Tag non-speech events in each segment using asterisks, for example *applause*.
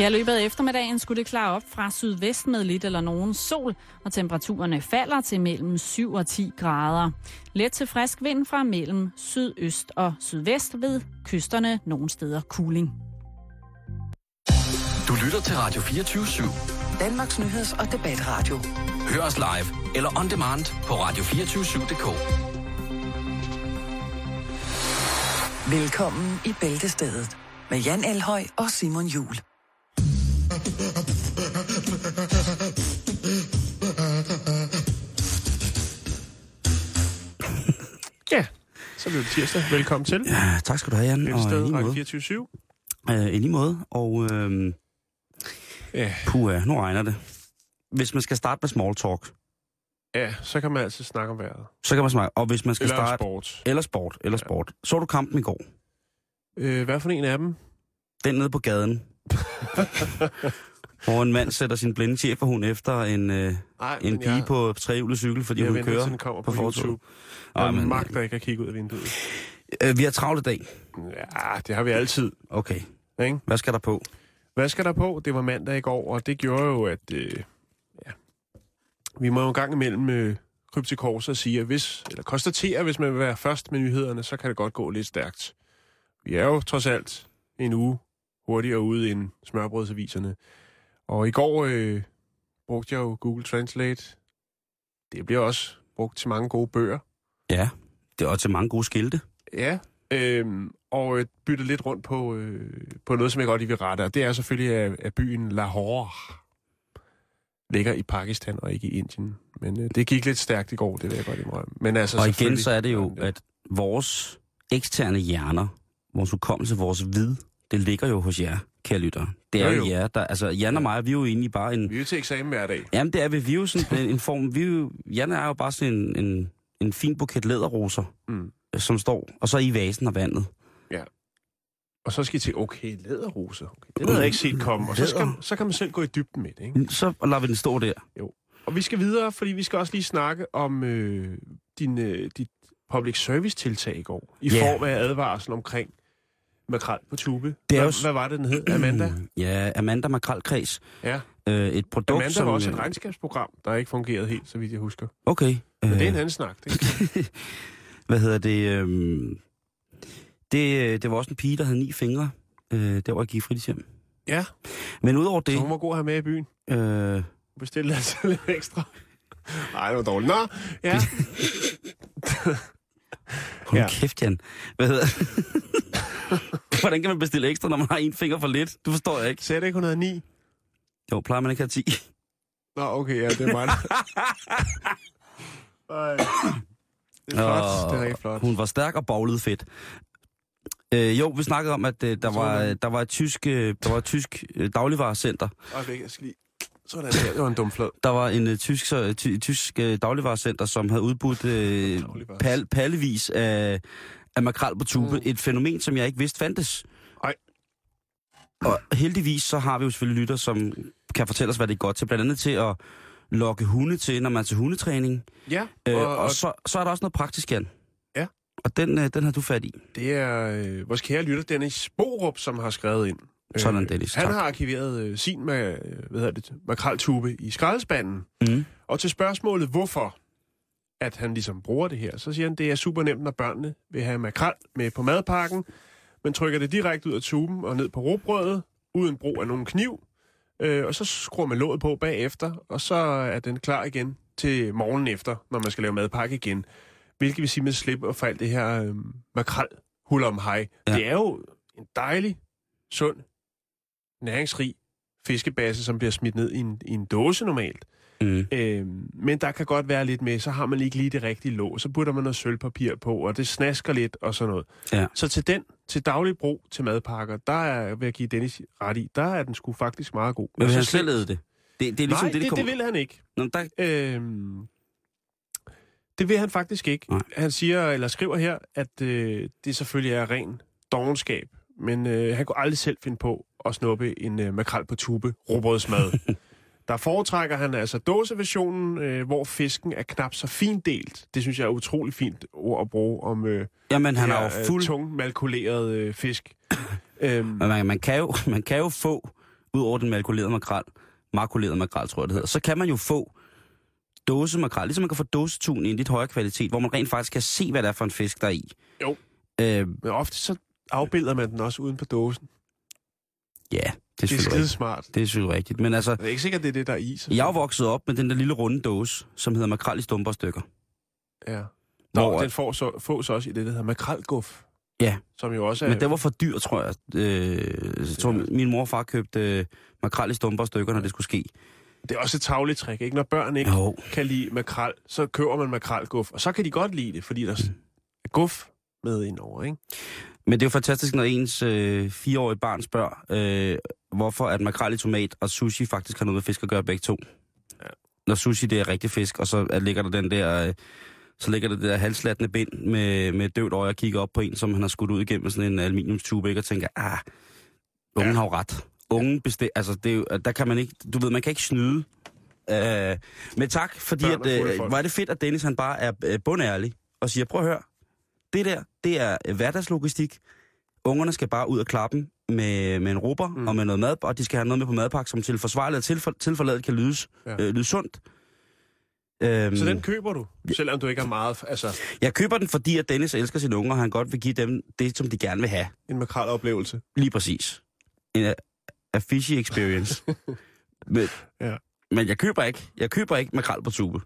Her løbet af eftermiddagen skulle det klare op fra sydvest med lidt eller nogen sol, og temperaturerne falder til mellem 7 og 10 grader. Let til frisk vind fra mellem sydøst og sydvest ved kysterne nogle steder kuling. Du lytter til Radio 24 /7. Danmarks nyheds- og debatradio. Hør os live eller on demand på radio247.dk. Velkommen i Bæltestedet med Jan Elhøj og Simon Jul. Ja, så bliver det tirsdag. Velkommen til. Ja, tak skal du have, Jan. Og i sted, lige måde. 24 Øh, I lige måde. Og øh, Ja, puha, nu regner det. Hvis man skal starte med small talk, ja, så kan man altid snakke om vejret. så kan man snakke. Og hvis man skal Eller starte... sport. Eller sport. Eller Ja. sport. Så du kampen i går? Øh, hvad for en af dem? Den nede på gaden. *laughs* hvor en mand sætter sin blinde cheferhund efter en, øh, Ej, en pige på trehjulet cykel, fordi jeg hun kører den kommer på, på. YouTube. Ej, Jeg men- magter ikke at kigge ud af vinduet. Øh, vi har travlt i dag. Ja, det har vi altid. Okay. Ikke? Hvad skal der på? Hvad skal der på? Det var mandag i går, og det gjorde jo, at øh, ja, vi må jo en gang imellem øh, krybe til kors og sige, at hvis, eller konstatere, hvis man vil være først med nyhederne, så kan det godt gå lidt stærkt. Vi er jo trods alt en uge hurtigere ude end smørbrødsaviserne. Og i går øh, brugte jeg jo Google Translate. Det bliver også brugt til mange gode bøger. Ja, det er også til mange gode skilte. Ja, øhm, og øh, bytte lidt rundt på, øh, på noget, som jeg godt lige vil rette. Og det er selvfølgelig, at, at byen Lahore ligger i Pakistan og ikke i Indien. Men øh, det gik lidt stærkt i går, det vil jeg godt indrømme. Men altså, Og igen, så er det jo, at vores eksterne hjerner, vores hukommelse, vores vid, det ligger jo hos jer, kære lytter. Det er Jo, jo, jo. jer, der... Altså, Jan og mig, vi er jo egentlig bare en... Vi er jo til eksamen hver dag. Jamen, det er vi. Vi er jo sådan en, en form... Vi er jo, Jan er jo bare sådan en, en, en fin buket læderroser, Mm. øh, som står, og så i vasen og vandet. Og så skal I til, okay, læderrose. Okay, det havde jeg ikke set komme. Og så, skal, så kan man selv gå i dybden med det, ikke? Så lader vi den stå der. Og vi skal videre, fordi vi skal også lige snakke om øh, din, øh, dit public service tiltag i går. I Ja. form af advarsel omkring makrel på tube. Det er hvad, jo hvad var det, den hed? Amanda? *clears throat* Ja, Amanda Makralkreds. Ja. Øh, et produkt, Amanda som... var også et øh, regnskabsprogram, der ikke fungerede helt, så vidt jeg husker. Okay. Men det er en øh, anden snak. Det. *laughs* Hvad hedder det? øhm, det, øh, det var også en pige, der havde ni fingre. Øh, der var i fritidshjem. Ja, Men udover det... så hun var god at have med i byen. Øh, Bestille *laughs* altså lidt ekstra. Nej, det var dårligt. Nå, ja. *laughs* hold ja. kæft, Jan. Hvad hedder *laughs* Hvordan kan man bestille ekstra, når man har en finger for lidt? Du forstår jeg ikke. Det ikke, hun havde ni? Jo, plejer man ikke at have 10. Nå, okay, ja, det er mig. *laughs* Det er flot. Det er rigtig flot. Hun var stærk og boglet fedt. Øh, jo, vi snakkede om, at øh, der, var, øh, der var et tysk, øh, der var et tysk øh, dagligvarecenter. Øjeblik, jeg skal lige... Sådan der. Det var en dum flad. Der var en øh, tysk, så, ty, tysk øh, dagligvarecenter, som havde udbudt Dagligvarer. pal, pallevis af, af makrel på tube. Mm. Et fænomen, som jeg ikke vidste fandtes. Ej. Og heldigvis så har vi jo selvfølgelig lytter, som kan fortælle os, hvad det er godt til. Blandt andet til at lokke hunde til, når man er til hundetræning. Ja, Øh, og, og, og så, så er der også noget praktisk, Jan. Ja. Og den, øh, den har du fat i. det er øh, vores kære lytter, Dennis Borup, som har skrevet ind. Sådan, Dennis. Han Tak. har arkiveret øh, sin med, øh, hvad hedder det, makreltube i skraldespanden. Mm. Og til spørgsmålet, hvorfor at han ligesom bruger det her, så siger han, det er super nemt, når børnene vil have makrel med på madpakken. Man trykker det direkte ud af tuben og ned på råbrødet, uden brug af nogen kniv. Øh, og så skruer man låget på bagefter, og så er den klar igen til morgenen efter, når man skal lave madpakke igen. Hvilket vil sige, at man slipper for alt det her øh, makrel hul om hej. Ja. Det er jo en dejlig, sund, næringsrig fiskebasse, som bliver smidt ned i en, i en dåse normalt. Mm. Øh, men der kan godt være lidt med, så har man ikke lige det rigtige låg. Så putter man noget sølvpapir på, og det snasker lidt og sådan noget. Ja. Så til den, til daglig brug til madpakker, der er, vil jeg give Dennis ret i, der er den sgu faktisk meget god. Men vil han selv det? Det, det er ligesom Nej, det, det, kommer... det vil han ikke. Nå, der, Øhm, det vil han faktisk ikke. Nej. Han siger, eller skriver her, at øh, det selvfølgelig er ren dogenskab. Men øh, han kunne aldrig selv finde på at snuppe en øh, makrel på tube råbrødsmad. *laughs* Der foretrækker han altså dåseversionen, øh, hvor fisken er knap så findelt. Det synes jeg er utrolig fint ord at bruge om øh, jamen, han er jo fuld... tung malkuleret øh, fisk. *coughs* øhm, Men man, man, kan jo, *laughs* man kan jo få ud over den malkulerede makrel, makuleret makrel, tror jeg det hedder, så kan man jo få dåse makrel, ligesom man kan få dåsetun i en lidt højere kvalitet, hvor man rent faktisk kan se, hvad det er for en fisk, der er i. Jo. Øh, Men ofte så afbilder man den også uden på dåsen. Ja, det er Det er skide smart. Det er selvfølgelig rigtigt. Men altså, Det er ikke sikkert, det er det, der er i. Så. jeg er vokset op med den der lille runde dåse, som hedder makrel i stumper stykker. Ja. Nå, Hvor- den får så, fås også i det, der hedder makrelguf. Ja. Som jo også er... Men det var for dyr, tror jeg. Øh, jeg tror, min mor og far købte øh, makrel i stumper stykker, når det skulle ske. Det er også et tavligt trick, ikke? Når børn ikke Jo. kan lide makrel, så køber man makrelguf. Og så kan de godt lide det, fordi der Mm. er guf med indover, ikke? Men det er jo fantastisk, når ens øh, fireårige barn spørger, øh, hvorfor at makrel i tomat og sushi faktisk har noget med fisk at gøre begge to. Ja. Når sushi det er rigtig fisk, og så er- ligger der den der... Øh, så ligger der det der halslattende bind med, med døvt øje og kigger op på en, som han har skudt ud igennem sådan en aluminiumstube, ikke? og tænker, ah, ungen Ja. har jo ret. Ungen bestemmer, altså det er jo, der kan man ikke, du ved, man kan ikke snyde. Øh, men tak, fordi Børn at, øh, er det fedt, at Dennis han bare er øh, bundærlig og siger, prøv at høre, det der, det er øh, hverdagslogistik. Ungerne skal bare ud og klappe med, med en råber mm. Og med noget mad, og de skal have noget med på madpakke, som til forsvarligt og tilfor, tilforladet kan lydes, ja. Øh, lyde sundt. Øhm, Så den køber du, selvom du ikke har meget... Altså, Jeg køber den, fordi at Dennis elsker sine unger, og han godt vil give dem det, som de gerne vil have. en makraloplevelse. Lige præcis. En uh, a fishy experience. *laughs* men, Ja. men jeg køber ikke. Jeg køber ikke makrel på tube.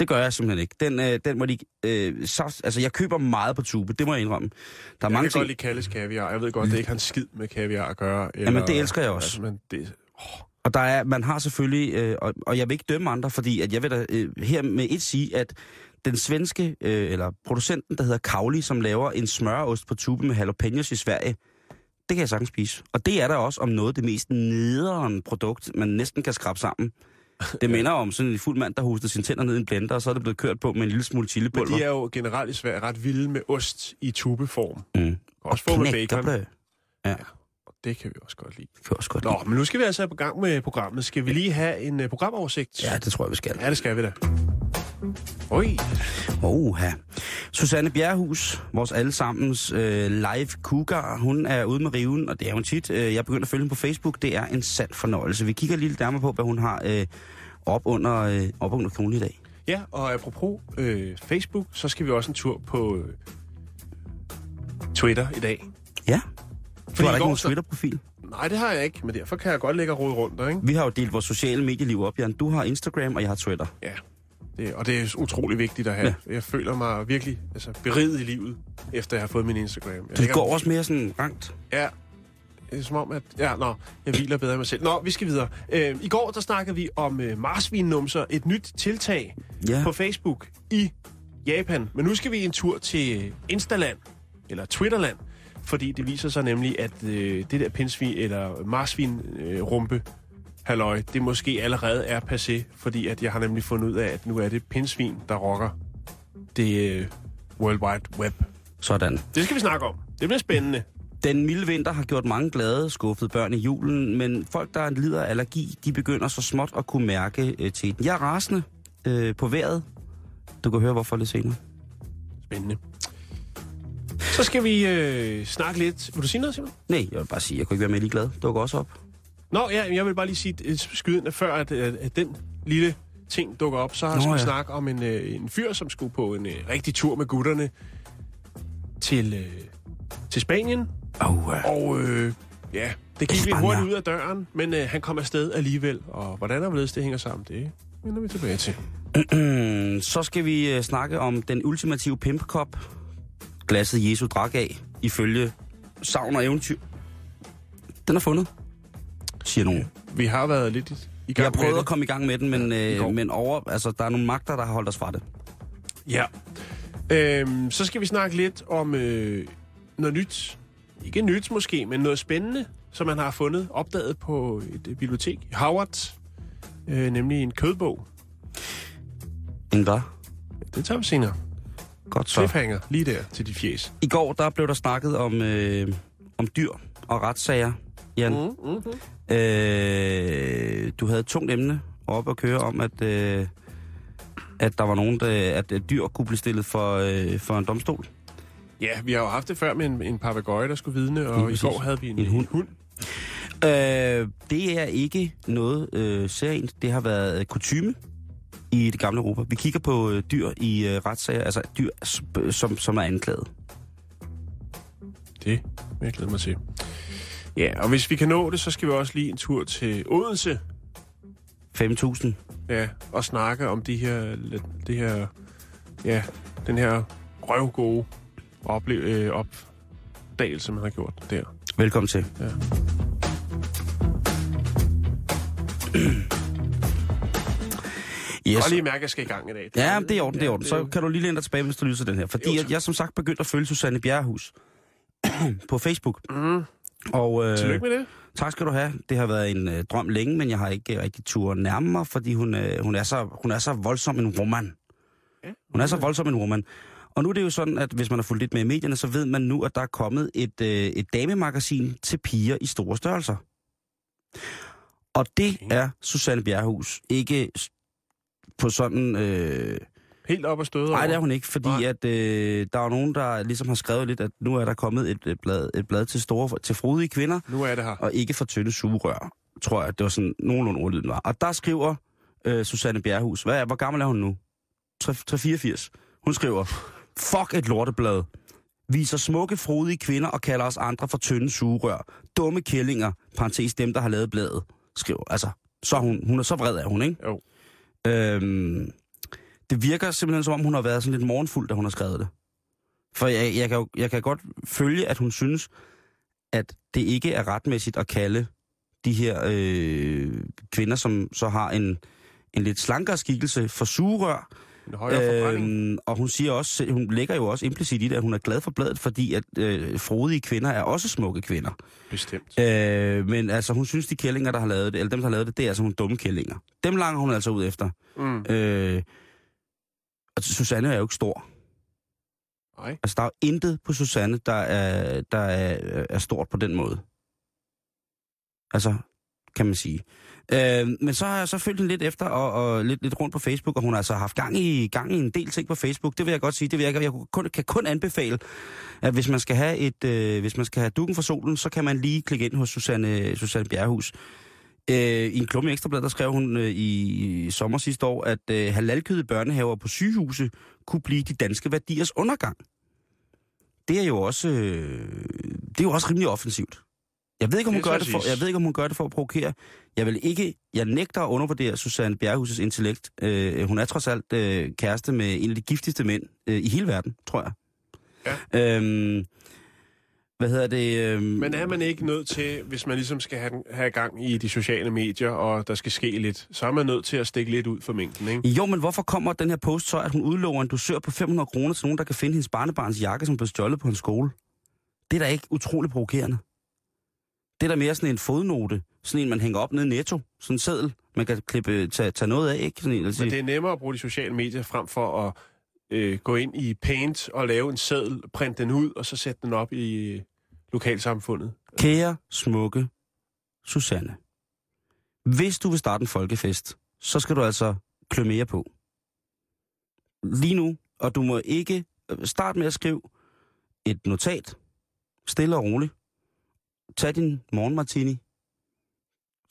Det gør jeg simpelthen ikke. Den, øh, den må de... Øh, så, altså, jeg køber meget på tube, det må jeg indrømme. Der er Jeg mange kan ting... godt lide Kalles kaviar. Jeg ved godt, det ikke har en skid med kaviar at gøre. Eller, Jamen, det elsker jeg også. Altså, men det, Og der er, man har selvfølgelig, øh, og, og jeg vil ikke dømme andre, fordi at jeg vil da øh, her med et sige, at den svenske, øh, eller producenten, der hedder Kauli, som laver en smørost på tube med jalapenos i Sverige, det kan jeg sagtens spise. Og det er der også om noget det mest nederen produkt, man næsten kan skrabe sammen. *laughs* Det minder om sådan en fuld mand, der hostede sine tænder ned i en blender, og så er det blevet kørt på med en lille smule men chilipulver. de er jo generelt i Sverige ret vilde med ost i tubeform. Mm. Også få med bacon. knækkebrød. Og det kan vi også godt lide. Det kan jeg også godt Nå, lide. men nu skal vi altså i gang med programmet. Skal vi lige have en uh, programoversigt? Ja, det tror jeg, vi skal. Ja, det skal vi da. Oj, Oha. Susanne Bjerrehus, vores allesammens øh, live cougar, hun er ude med riven, og det er hun tit. Øh, jeg er begyndt at følge hende på Facebook. Det er en sand fornøjelse. Vi kigger lige lidt nærmere på, hvad hun har øh, op under, øh, op under kjolen i dag. Ja, og apropos øh, Facebook, så skal vi også en tur på øh, Twitter i dag. Ja. Du har da ikke nogen Twitter-profil. Nej, det har jeg ikke, men derfor kan jeg godt lægge og rode rundt der, ikke? Vi har jo delt vores sociale medieliv op, Jan. Du har Instagram, og jeg har Twitter. Ja, det, og det er utrolig vigtigt at have. Ja. Jeg føler mig virkelig altså, beriget i livet, efter jeg har fået min Instagram. Jeg lægger- går også mere sådan rangt. Ja, det er som om, at... Ja, nå, jeg hviler bedre i mig selv. Nå, vi skal videre. Øh, I går, der snakkede vi om øh, marsvinnumser, et nyt tiltag Ja. på Facebook i Japan. Men nu skal vi en tur til Instaland, eller Twitterland, fordi det viser sig nemlig, at øh, det der pinsvin, eller marsvin øh, rumpe, halløj, det måske allerede er passé, fordi at jeg har nemlig fundet ud af, at nu er det pinsvin, der rocker det øh, World Wide Web. Sådan. Det skal vi snakke om. Det bliver spændende. Den milde vinter har gjort mange glade, skuffede børn i julen, men folk, der lider af allergi, de begynder så småt at kunne mærke øh, til den. Jeg er rasende øh, på vejret. Du kan høre, hvorfor lidt senere. Spændende. Så skal vi øh, snakke lidt. Vil du sige noget, Simon? Nej, jeg vil bare sige, jeg kunne ikke være mere ligeglad. Dukker også op. Nå, ja, jeg vil bare lige sige, øh, skyde ind, at før at, at, at den lille ting dukker op, så skal vi ja. snakke om en, øh, en fyr, som skulle på en øh, rigtig tur med gutterne til, øh, til Spanien. Oh, uh. Og øh, ja, det gik lidt hurtigt ud af døren, men øh, han kom afsted alligevel. Og hvordan og hvorledes det hænger sammen, det vender vi tilbage til. *clears throat* så skal vi øh, snakke om den ultimative pimpkop. Glasset Jesu drak af, ifølge savn og eventyr. Den er fundet, siger nogen. Vi har været lidt i- Jeg gang har prøvet med at komme i gang med den, men, øh, men over, altså, der er nogle magter, der har holdt os fra det. Ja. Øhm, så skal vi snakke lidt om øh, noget nyt. Ikke nyt måske, men noget spændende, som man har fundet, opdaget på et øh, bibliotek i Howard. Øh, nemlig en kødbog. En hvad? Det tager vi senere. Godt så. Cliffhanger, lige der til de fjes. I går der blev der snakket om, øh, om dyr og retssager, Jan. Mm. Mm, mm-hmm. Øh, du havde et tungt emne op at køre om, at, øh, at der var nogen, der, at, at dyr kunne blive stillet for, øh, for en domstol. Ja, vi har jo haft det før med en, en papegøje, der skulle vidne, og i går havde vi en, En hund. hund. Øh, det er ikke noget øh, særligt. Det har været øh, kutyme i det gamle Europa. Vi kigger på øh, dyr i øh, retssager, altså dyr, sp- som, som er anklaget. Det vil jeg glæde mig til. Ja, og hvis vi kan nå det, så skal vi også lige en tur til Odense. 5.000. Ja, og snakke om de her, det her, ja, den her røvgode oplev, øh, opdagelse, man har gjort der. Velkommen til. Ja. Yes. Jeg kan lige mærke, at jeg skal i gang i dag. Ja, det er i orden, det er i orden. Så kan du lige læne dig tilbage, hvis du lyser den her. Fordi Jo, jeg, jeg som sagt begyndt at følge Susanne Bjerrehus *clears throat* på Facebook. Mm, Og, øh, tillykke med det. Tak skal du have. Det har været en øh, drøm længe, men jeg har ikke øh, rigtig tur nærme mig, fordi hun, øh, hun, er så, hun er så voldsom en woman. Ja, Hun er så voldsom en woman. Og nu er det jo sådan, at hvis man har fulgt lidt med i medierne, så ved man nu, at der er kommet et, øh, et damemagasin til piger i store størrelser. Og det er Susanne Bjerrehus ikke på sådan... Øh, Helt op og støde Nej, det er hun ikke, fordi Nej. at, øh, der er nogen, der ligesom har skrevet lidt, at nu er der kommet et, et, blad, et blad til store til frodige kvinder, Nu er det her. og ikke for tynde sugerør, tror jeg, det var sådan nogenlunde ordlyden var. Og der skriver øh, Susanne Bjerrehus, hvad er, hvor gammel er hun nu? 384. Hun skriver, fuck et lorteblad. Viser smukke, frodige kvinder og kalder os andre for tynde sugerør. Dumme kællinger, parentes dem, der har lavet bladet, skriver. Altså, så hun, hun er så vred af hun, ikke? Jo. Øhm, det virker simpelthen som om, hun har været sådan lidt morgenfuld, da hun har skrevet det. For jeg, jeg, kan, jo- jeg kan godt følge, at hun synes, at det ikke er retmæssigt at kalde de her øh, kvinder, som så har en, en lidt slankere skikkelse for sugerør. Øhm, og hun siger også, hun lægger jo også implicit i det, at hun er glad for bladet, fordi at øh, frodige kvinder er også smukke kvinder. Bestemt. Øh, men altså, hun synes, de kællinger, der har lavet det, eller dem, der har lavet det, det er altså nogle dumme kællinger. Dem langer hun altså ud efter. Mm. Øh, og Susanne er jo ikke stor. Nej. Altså, der er jo intet på Susanne, der er, der er, er stort på den måde. Altså, kan man sige. Øh, men så har jeg så følt hende lidt efter og, og lidt, lidt rundt på Facebook, og hun har altså haft gang i, gang i en del ting på Facebook. Det vil jeg godt sige. Det vil jeg, jeg kun, kan kun anbefale, at hvis man skal have et, øh, hvis man skal have dukken for solen, så kan man lige klikke ind hos Susanne, Susanne Bjerrehus. Øh, I en klumme ekstrablad, der skrev hun øh, i, sommer sidste år, at øh, halalkøde børnehaver på sygehuse kunne blive de danske værdiers undergang. Det er jo også, øh, det er jo også rimelig offensivt. Jeg ved, ikke, om hun Det gør det for, jeg ved ikke, om hun gør det for at provokere. Jeg vil ikke, jeg nægter at undervurdere Susanne Bjerghus' intellekt. Øh, hun er trods alt øh, kæreste med en af de giftigste mænd øh, i hele verden, tror jeg. Ja. Øhm, hvad hedder det? Øhm, Men er man ikke nødt til, hvis man ligesom skal have, have gang i de sociale medier, og der skal ske lidt, så er man nødt til at stikke lidt ud for mængden, ikke? Jo, men hvorfor kommer den her post så, at hun udlover en dusør på 500 kroner til nogen, der kan finde hendes barnebarns jakke, som blev stjålet på en skole? Det er da ikke utroligt provokerende. Det er da mere sådan en fodnote. Sådan en, man hænger op nede i netto. Sådan en seddel, man kan klippe, tage, tage noget af, ikke? Sådan en, altså, Men det er nemmere at bruge de sociale medier frem for at øh, gå ind i Paint og lave en seddel, printe den ud, og så sætte den op i øh, lokalsamfundet. Kære, smukke Susanne. Hvis du vil starte en folkefest, så skal du altså klø mere på. Lige nu, og du må ikke øh, starte med at skrive et notat, stille og roligt. Tag din morgenmartini,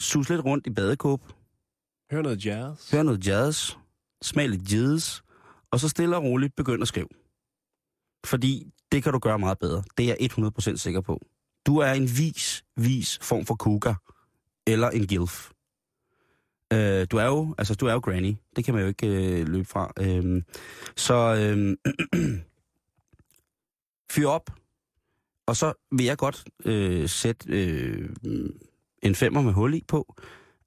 sus lidt rundt i badekåb, Hør noget jazz. hør noget jazz, smag lidt jazz, og så stille og roligt begynd at skrive. Fordi det kan du gøre meget bedre. Det er jeg 100% sikker på. Du er en vis, vis form for cougar. Eller en gilf. Øh, du er jo, altså du er jo granny. Det kan man jo ikke øh, løbe fra. Øh, så øh, *clears throat* fyr op. Og så vil jeg godt øh, sætte øh, en femmer med hul i på,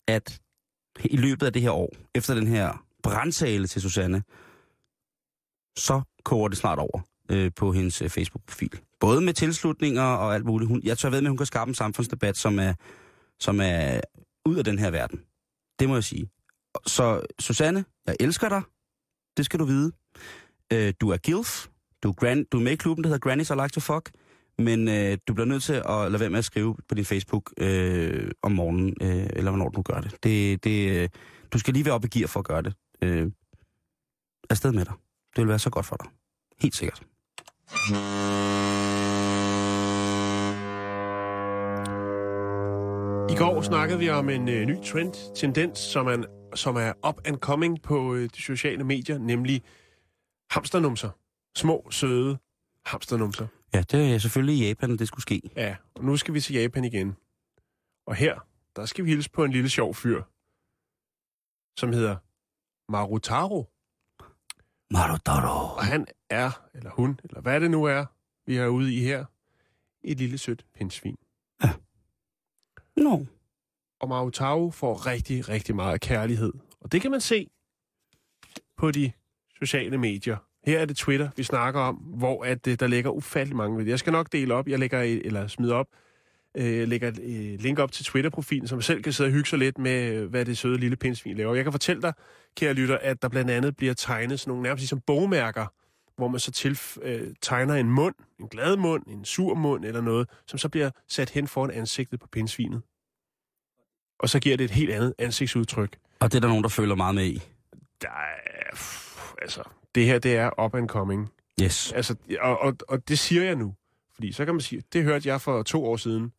at i løbet af det her år, efter den her brandtale til Susanne, så koger det snart over øh, på hendes øh, Facebook-profil. Både med tilslutninger og alt muligt. Hun, jeg tør ved med, at hun kan skabe en samfundsdebat, som er, som er ud af den her verden. Det må jeg sige. Så Susanne, jeg elsker dig. Det skal du vide. Øh, du er gilf. Du er, grand, du er med i klubben, der hedder Grannies I Like to Fuck. Men øh, du bliver nødt til at lade være med at skrive på din Facebook øh, om morgenen, øh, eller hvornår du gør det. det, det øh, du skal lige være oppe i gear for at gøre det. Øh, afsted med dig. Det vil være så godt for dig. Helt sikkert. I går snakkede vi om en øh, ny trend, tendens, som er, som er up and coming på øh, de sociale medier, nemlig hamsternumser. Små, søde hamsternumser. Ja, det er selvfølgelig i Japan, det skulle ske. Ja, og nu skal vi til Japan igen. Og her, der skal vi hilse på en lille sjov fyr, som hedder Marutaro. Marutaro. Og han er, eller hun, eller hvad det nu er, vi er ude i her, et lille sødt pindsvin. No. Og Marutaro får rigtig, rigtig meget kærlighed. Og det kan man se på de sociale medier. Her er det Twitter, vi snakker om, hvor at, øh, der ligger ufattelig mange. Jeg skal nok dele op, jeg lægger, et- eller smide op, øh, lægger et øh, link op til Twitter-profilen, som selv kan sidde og hygge sig lidt med, øh, hvad det søde lille pindsvin laver. Jeg kan fortælle dig, kære lytter, at der blandt andet bliver tegnet sådan nogle nærmest ligesom bogmærker, hvor man så til, øh, tegner en mund, en glad mund, en sur mund eller noget, som så bliver sat hen foran ansigtet på pindsvinet. Og så giver det et helt andet ansigtsudtryk. Og det er der nogen, der føler meget med i. Der er, pff, altså, det her, det er up and coming. Yes. Altså, og, og, og det siger jeg nu. Fordi så kan man sige, det hørte jeg for to år siden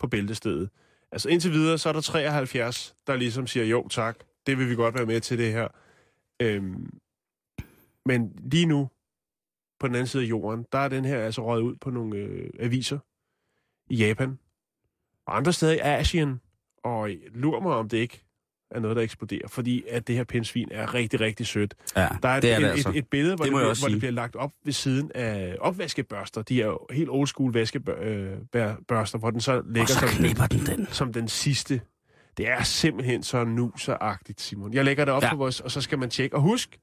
på bæltestedet. Altså indtil videre, så er der 73, der ligesom siger, jo tak, det vil vi godt være med til det her. Øhm, men lige nu, på den anden side af jorden, der er den her altså røget ud på nogle øh, aviser i Japan. Og andre steder i Asien. Og lur mig, om det ikke er noget, der eksploderer. Fordi at det her pindsvin er rigtig, rigtig sødt. Ja, Der er, det er et, det et, altså. et, et billede, hvor Det det, bliver, hvor det bliver lagt op ved siden af opvaskebørster. De er jo helt old school vaskebørster, hvor den så ligger så som, den den. som den sidste. Det er simpelthen så nuseragtigt, Simon. Jeg lægger det op ja. på vores, og så skal man tjekke. Og husk,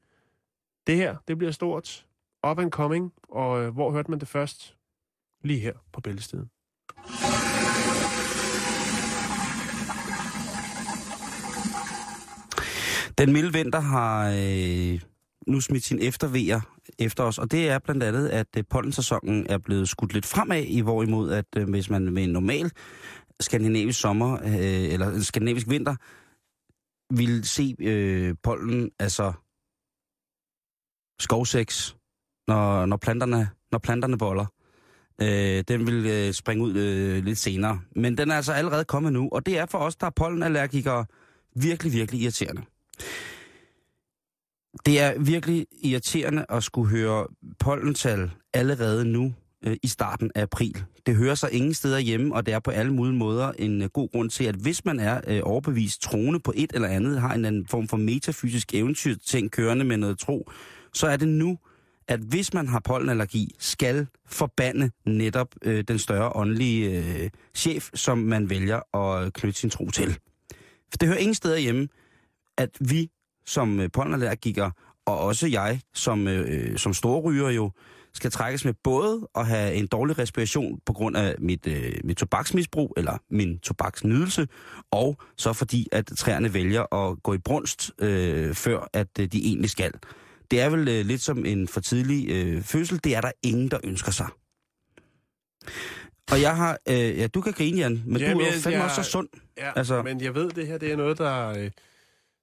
det her, det bliver stort. Up and coming. Og øh, hvor hørte man det først? Lige her på bæltestedet. Den milde vinter har øh, nu smidt sin eftervejer efter os, og det er blandt andet, at øh, pollensæsonen er blevet skudt lidt fremad, i hvorimod at øh, hvis man med en normal skandinavisk sommer, øh, eller en skandinavisk vinter, vil se øh, pollen, altså skovseks, når, når, planterne, når planterne boller. Øh, den vil øh, springe ud øh, lidt senere. Men den er altså allerede kommet nu, og det er for os, der er pollenallergikere, virkelig, virkelig irriterende. Det er virkelig irriterende at skulle høre pollental allerede nu øh, i starten af april. Det hører sig ingen steder hjemme, og det er på alle mulige måder en øh, god grund til, at hvis man er øh, overbevist troende på et eller andet, har en anden form for metafysisk eventyrting kørende med noget tro, så er det nu, at hvis man har pollenallergi, skal forbande netop øh, den større åndelige øh, chef, som man vælger at knytte sin tro til. For det hører ingen steder hjemme, at vi som øh, pollenallergikere, og også jeg som, øh, som storryger jo, skal trækkes med både at have en dårlig respiration på grund af mit, øh, mit tobaksmisbrug, eller min tobaksnydelse, og så fordi, at træerne vælger at gå i brunst, øh, før at øh, de egentlig skal. Det er vel øh, lidt som en for tidlig øh, fødsel. Det er der ingen, der ønsker sig. Og jeg har... Øh, ja, du kan grine, Jan, men Jamen, du er jo fandme jeg- også så sund. Ja, altså, men jeg ved, det her det er noget, der, øh,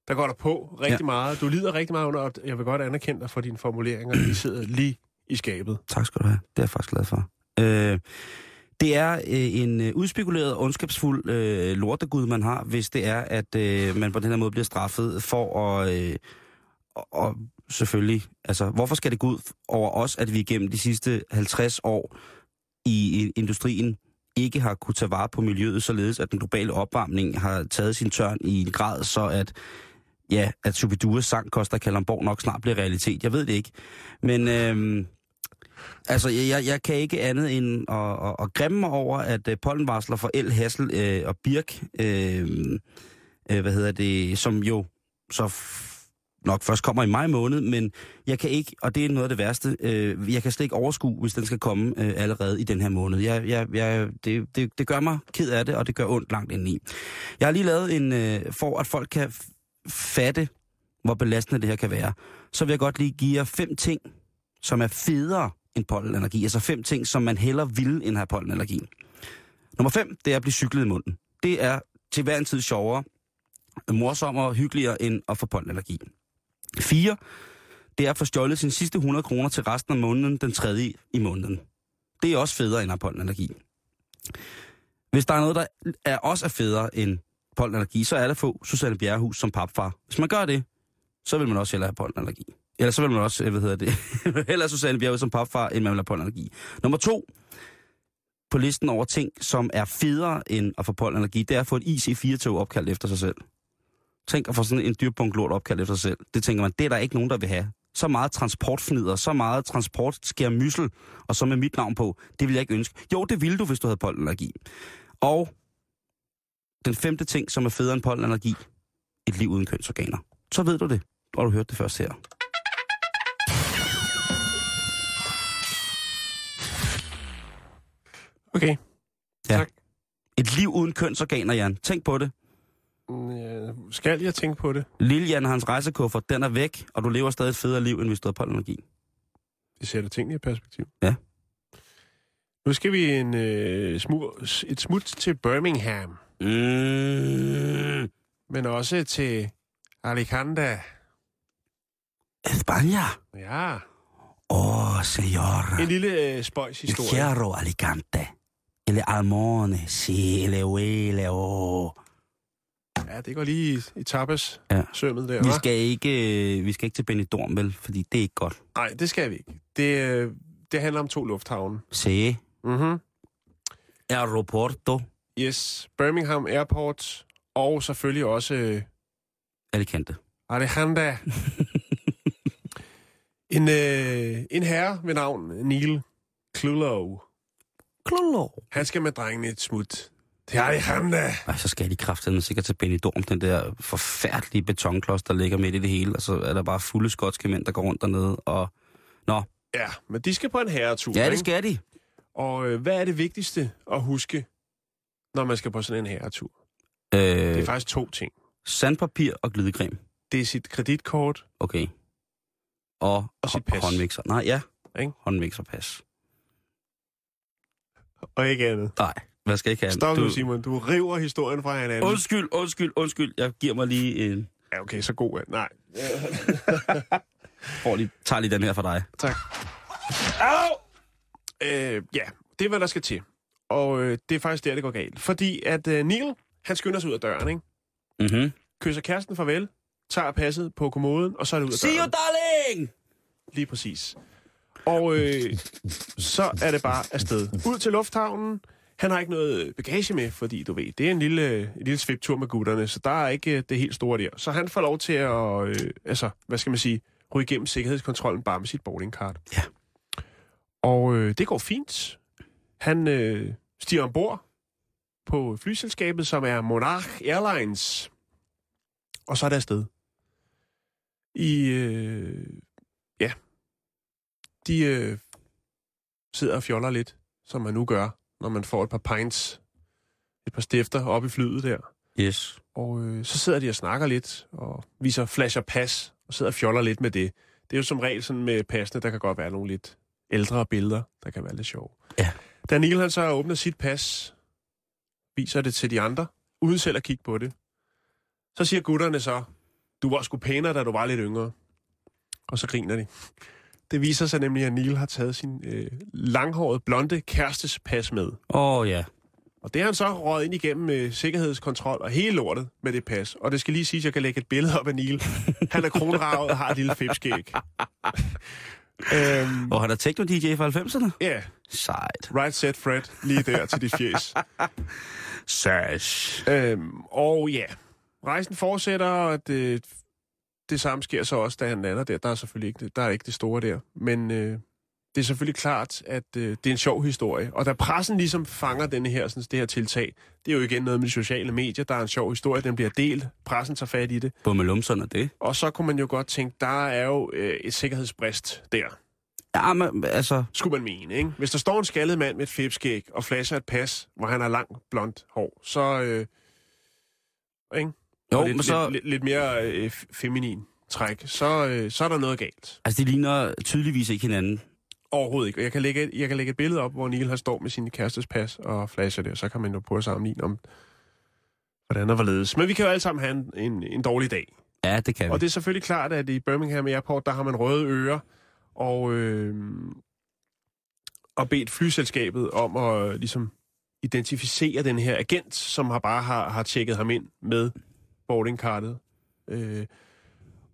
der går der på rigtig Ja. meget. Du lider rigtig meget under, og jeg vil godt anerkende dig for dine formuleringer. De sidder lige i skabet. Tak skal du have. Det er jeg faktisk glad for. Øh, det er øh, en øh, udspekuleret, ondskabsfuld øh, lortegud, man har, hvis det er, at øh, man på den her måde bliver straffet for at... Øh, og, og selvfølgelig, altså, hvorfor skal det gå ud over os, at vi gennem de sidste 50 år i, i industrien ikke har kunne tage vare på miljøet, således at den globale opvarmning har taget sin tørn i en grad, så at ja, at Subiduras sang Costa Kalamborg nok snart bliver realitet. Jeg ved det ikke. Men øhm, altså, jeg, jeg kan ikke andet end at, at, at grimme mig over, at øh, pollenvarsler for El, Hassel øh, og Birk, øh, øh, hvad hedder det, som jo så f- nok først kommer i maj måned, men jeg kan ikke, og det er noget af det værste, øh, jeg kan slet ikke overskue, hvis den skal komme øh, allerede i den her måned. Jeg, jeg, jeg, det, det, det gør mig ked af det, og det gør ondt langt indeni. Jeg har lige lavet en, øh, for at folk kan fatte, hvor belastende det her kan være, så vil jeg godt lige give jer fem ting, som er federe end pollenallergi. Altså fem ting, som man hellere vil end have pollenallergi. Nummer fem, det er at blive cyklet i munden. Det er til hver en tid sjovere, morsommere og hyggeligere end at få pollenallergi. Fire, det er at få stjålet sine sidste 100 kroner til resten af måneden, den tredje i måneden. Det er også federe end at have pollenallergi. Hvis der er noget, der er også er federe end pollenallergi, så er det få Susanne Bjerrehus som papfar. Hvis man gør det, så vil man også hellere have pollenallergi. Eller så vil man også, hvad hedder det, *laughs* hellere Susanne Bjerrehus som papfar, end man vil have pollenallergi. Nummer to på listen over ting, som er federe end at få pollenallergi, det er at få et IC4-tog opkaldt efter sig selv. Tænk at få sådan en dyrpunkt lort opkaldt efter sig selv. Det tænker man, det er der ikke nogen, der vil have. Så meget transportfnider, så meget transportskærmyssel, og så med mit navn på, det vil jeg ikke ønske. Jo, det ville du, hvis du havde pollenallergi. Og den femte ting, som er federe end pollenallergi, et liv uden kønsorganer. Så ved du det, og du hørte det først her. Okay. Ja. Tak. Et liv uden kønsorganer, Jan. Tænk på det. Mm, Ja, skal jeg tænke på det? Lille Jan og hans rejsekuffert, den er væk, og du lever stadig et federe liv, end hvis du havde pollenallergi. Det sætter tingene i perspektiv. Ja. Nu skal vi en, øh, smu, et smut til Birmingham, Mm. men også til Alicante. España. Ja, Oh, señor. en lille øh, spøjs El historie. quiero Alicante. El almone, si, el huele, oh. Ja, det går lige i, tapas Ja. sømmet der, Vi hva'? skal ikke, øh, vi skal ikke til Benidorm, vel? Fordi det er ikke godt. Nej, det skal vi ikke. Det, øh, det handler om to lufthavne. Se. Mhm. Aeroporto. Yes, Birmingham Airport, og selvfølgelig også øh, Alicante. Alejandra. *laughs* en, øh, en herre ved navn Neil Clulow. Klolo. Han skal med drengene et smut. Det er Alejandra. Ej, så skal de kraftedeme sikkert til Benidorm, den der forfærdelige betonklods, der ligger midt i det hele. Og så er der bare fulde skotske mænd, der går rundt dernede. Og... Nå, Ja, men de skal på en herretur. ja, det skal de. Og øh, hvad er det vigtigste at huske, når man skal på sådan en herretur? Det er Øh, faktisk to ting. sandpapir og glidecreme. Det er sit kreditkort, Okay. Og, Og sit pas. håndmixer. Nej, ja. Ikke? Håndmixerpas. og ikke andet. Nej, hvad skal jeg ikke have? Stop Du- Simon. Du river historien fra hinanden. Undskyld, undskyld, undskyld. Jeg giver mig lige en... Ja, okay, så god Nej. *laughs* Får lige, tager lige den her for dig. Tak. Au! Øh, ja, det er, hvad der skal til. Og øh, det er faktisk der, det går galt. Fordi at øh, Neil, han skynder sig ud af døren, ikke? Mhm. Kysser kæresten farvel, tager passet på kommoden, og så er det ud af See you, døren. darling! Lige præcis. Og øh, så er det bare afsted. Ud til lufthavnen. Han har ikke noget bagage med, fordi du ved, det er en lille, en lille sviptur med gutterne, så der er ikke øh, det helt store der. Så han får lov til at, øh, altså, hvad skal man sige, ryge igennem sikkerhedskontrollen bare med sit boardingkart. Ja. Og øh, det går fint. Han øh, stiger ombord på flyselskabet, som er Monarch Airlines. Og så er det afsted. I, øh, ja, de øh, sidder og fjoller lidt, som man nu gør, når man får et par pints, et par stifter op i flyet der. Yes. Og øh, så sidder de og snakker lidt, og viser flasher pas, og sidder og fjoller lidt med det. Det er jo som regel sådan med passene, der kan godt være nogle lidt ældre billeder, der kan være lidt sjove. Ja. Da Neil han så åbner sit pas, viser det til de andre, uden selv at kigge på det. Så siger gutterne så, du var sgu pænere, da du var lidt yngre. Og så griner de. Det viser sig nemlig, at Neil har taget sin øh, langhårede, blonde kærestes pas med. Åh, oh, ja. Og det har han så røget ind igennem med sikkerhedskontrol og hele lortet med det pas. Og det skal lige sige, at jeg kan lægge et billede op af Neil. Han er kronravet og har et lille fipskæg. Øhm, Og han er techno-DJ fra 90'erne? ja, Sejt. right set Fred, lige der til de fjes. *laughs* Sash. Øhm, og ja, rejsen fortsætter, og det, det samme sker så også, da han lander der. Der er selvfølgelig ikke, der er ikke det store der. Men øh, det er selvfølgelig klart, at øh, det er en sjov historie. Og da pressen ligesom fanger denne her, sådan, det her tiltag, det er jo igen noget med de sociale medier. Der er en sjov historie, den bliver delt. Pressen tager fat i det. Bummelumserne er det. Og så kunne man jo godt tænke, der er jo øh, et sikkerhedsbrist der. Ja, men altså... Skulle man mene, ikke? Hvis der står en skaldet mand med et fipskæg og flasher et pas, hvor han har langt blondt hår, så... Øh, ikke? Jo, Og lidt, men så... lidt, lidt, mere øh, feminin træk, så, øh, så er der noget galt. Altså, de ligner tydeligvis ikke hinanden. Overhovedet ikke. Jeg kan lægge, et- jeg kan lægge et billede op, hvor Neil har står med sin kærestes pas og flasher det, og så kan man jo prøve at sammenligne om, hvordan og hvorledes. Men vi kan jo alle sammen have en, en, en dårlig dag. Ja, det kan vi. Og det er selvfølgelig klart, at i Birmingham Airport, der har man røde ører, og, øh, og bedt flyselskabet om at ligesom identificere den her agent, som har bare har, har tjekket ham ind med boardingkartet. Øh,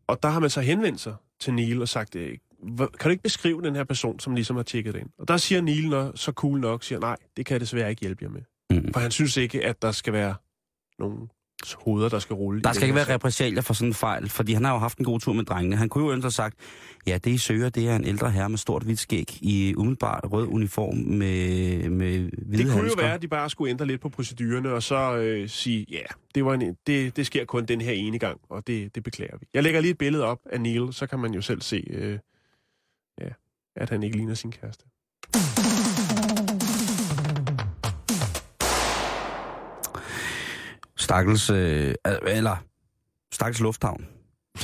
og der har man så henvendt sig til Neil og sagt, øh, "Hvor- kan du ikke beskrive den her person, som ligesom har tjekket det ind? Og der siger Neil når, så cool nok, siger, nej, det kan jeg desværre ikke hjælpe jer med. Mm. For han synes ikke, at der skal være nogen hoveder, der skal rulle. Der skal ikke være repressalier for sådan en fejl, fordi han har jo haft en god tur med drengene. Han kunne jo have sagt, ja, det I søger, det er en ældre herre med stort hvidt skæg i umiddelbart rød uniform med, med hvide Det kunne jo handsker. være, at de bare skulle ændre lidt på procedurerne, og så øh, sige, ja, det, var en, det, det sker kun den her ene gang, og det, det beklager vi. Jeg lægger lige et billede op af Neil, så kan man jo selv se, øh, at han ikke ligner sin kæreste. Stakkels, øh, eller stakkels lufthavn.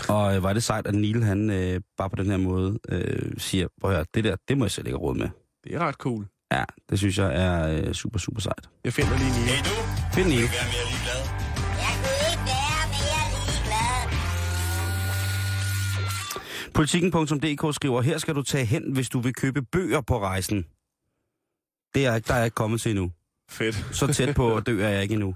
Og øh, var det sejt, at Neil han øh, bare på den her måde øh, siger, prøv at høre, det der, det må jeg selv ikke råd med. Det er ret cool. Ja, det synes jeg er øh, super, super sejt. Jeg finder lige Neil. Find Neil. Politikken.dk skriver, her skal du tage hen, hvis du vil købe bøger på rejsen. Det er, jeg ikke- der er jeg ikke kommet til endnu. Fedt. Så tæt på at dø er jeg ikke endnu.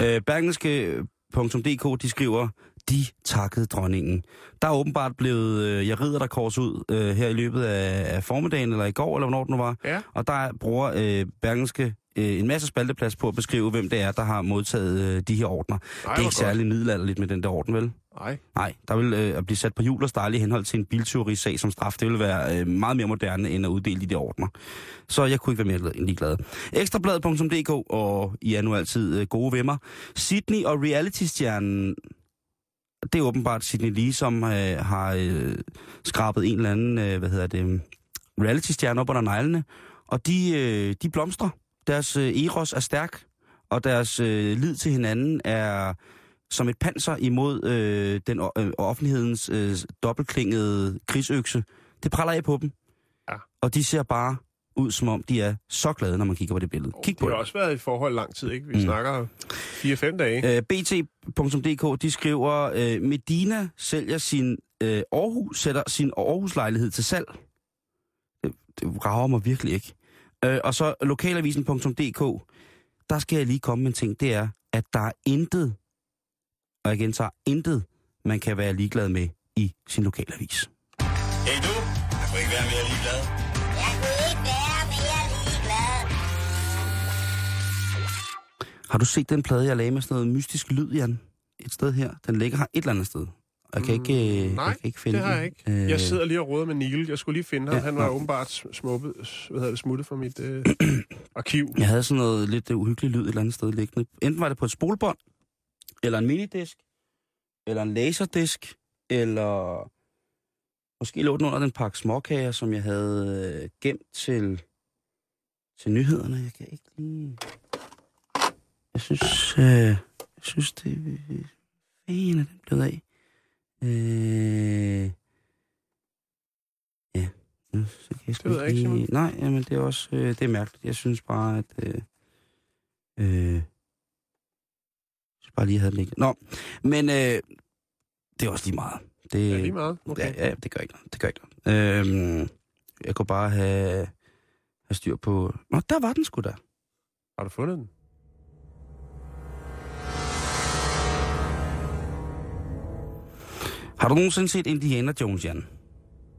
Øh, Bergenske.dk, de skriver, de takkede dronningen. Der er åbenbart blevet, øh, jeg rider der kors ud øh, her i løbet af, af formiddagen, eller i går, eller hvornår det nu var. Ja. Og der bruger øh, Bergenske øh, en masse spalteplads på at beskrive, hvem det er, der har modtaget øh, de her ordner. Ej, det er ikke godt. særlig middelalderligt med den der orden, vel? Nej. Nej, der vil øh, at blive sat på hjul og stejle i henhold til en bilteorisag som straf. Det vil være øh, meget mere moderne end at uddele de der ordner. Så jeg kunne ikke være mere end ligeglad. Ekstrablad.dk og I er nu altid øh, gode ved mig. Sydney og reality-stjernen, det er åbenbart Sydney Lee, som øh, har øh, skrabet en eller anden, øh, hvad hedder det, reality-stjerne op under neglene. Og de, øh, de blomstrer. Deres øh, eros er stærk, og deres øh, lid til hinanden er som et panser imod øh, den øh, offentlighedens øh, dobbeltklingede krigsøkse. Det praller af på dem. Ja. Og de ser bare ud, som om de er så glade, når man kigger på det billede. Kig det på har det. også været i forhold lang tid, ikke? Vi mm. snakker 4-5 dage. Øh, BT.dk, de skriver, øh, Medina sælger sin øh, Aarhus, sætter sin Aarhus-lejlighed til salg. Det, det rager mig virkelig ikke. Øh, og så lokalavisen.dk, der skal jeg lige komme med en ting, det er, at der er intet, og jeg gentager, intet, man kan være ligeglad med i sin lokalavis. Hey du, jeg kunne ikke være mere ligeglad. Har du set den plade, jeg lagde med sådan noget mystisk lyd, Jan? Et sted her. Den ligger her et eller andet sted. Og jeg kan ikke, øh, nej, jeg kan ikke finde det har jeg den. ikke. Øh, Jeg sidder lige og råder med Neil. Jeg skulle lige finde ham. Ja, Han var nå. åbenbart smuppet, hvad hedder det, smuttet fra mit øh, *clears throat* arkiv. Jeg havde sådan noget lidt uhyggeligt lyd et eller andet sted liggende. Enten var det på et spolebånd, eller en minidisk, eller en laserdisk, eller måske lå den under den pakke småkager, som jeg havde øh, gemt til, til nyhederne. Jeg kan ikke lige... Jeg synes, øh, jeg synes det... Er den blevet af? Øh, ja, så kan jeg Det ved jeg ikke, Simon. Nej, jamen det er også øh, det er mærkeligt. Jeg synes bare, at... Øh, øh, bare lige, havde liggende. Nå, men øh, det er også lige meget. Det, Ja, lige meget. Okay. Ja, ja, det gør ikke noget. Det gør ikke noget. Øhm, jeg kunne bare have, have styr på... Nå, der var den sgu da. Har du fundet den? Har du nogensinde set Indiana Jones, Jan?